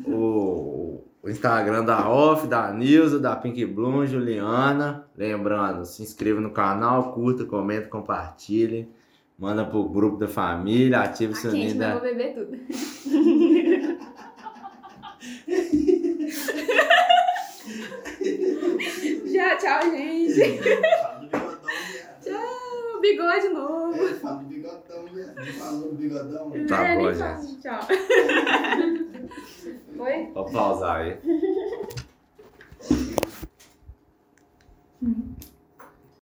o, o Instagram da Off, da Nilza, da Pink Bloom, Juliana. Lembrando, se inscreva no canal, curta, comenta, compartilhe. Manda pro grupo da família, ative o Tá sininho mas eu da. vou beber tudo. Já, tchau, gente. Fala do bigodão, viado. Tchau, bigode novo. É, fala do bigodão, viado. Não falou do bigodão? Tá É, bom, nem gente. Tchau. Foi? Vou pausar aí.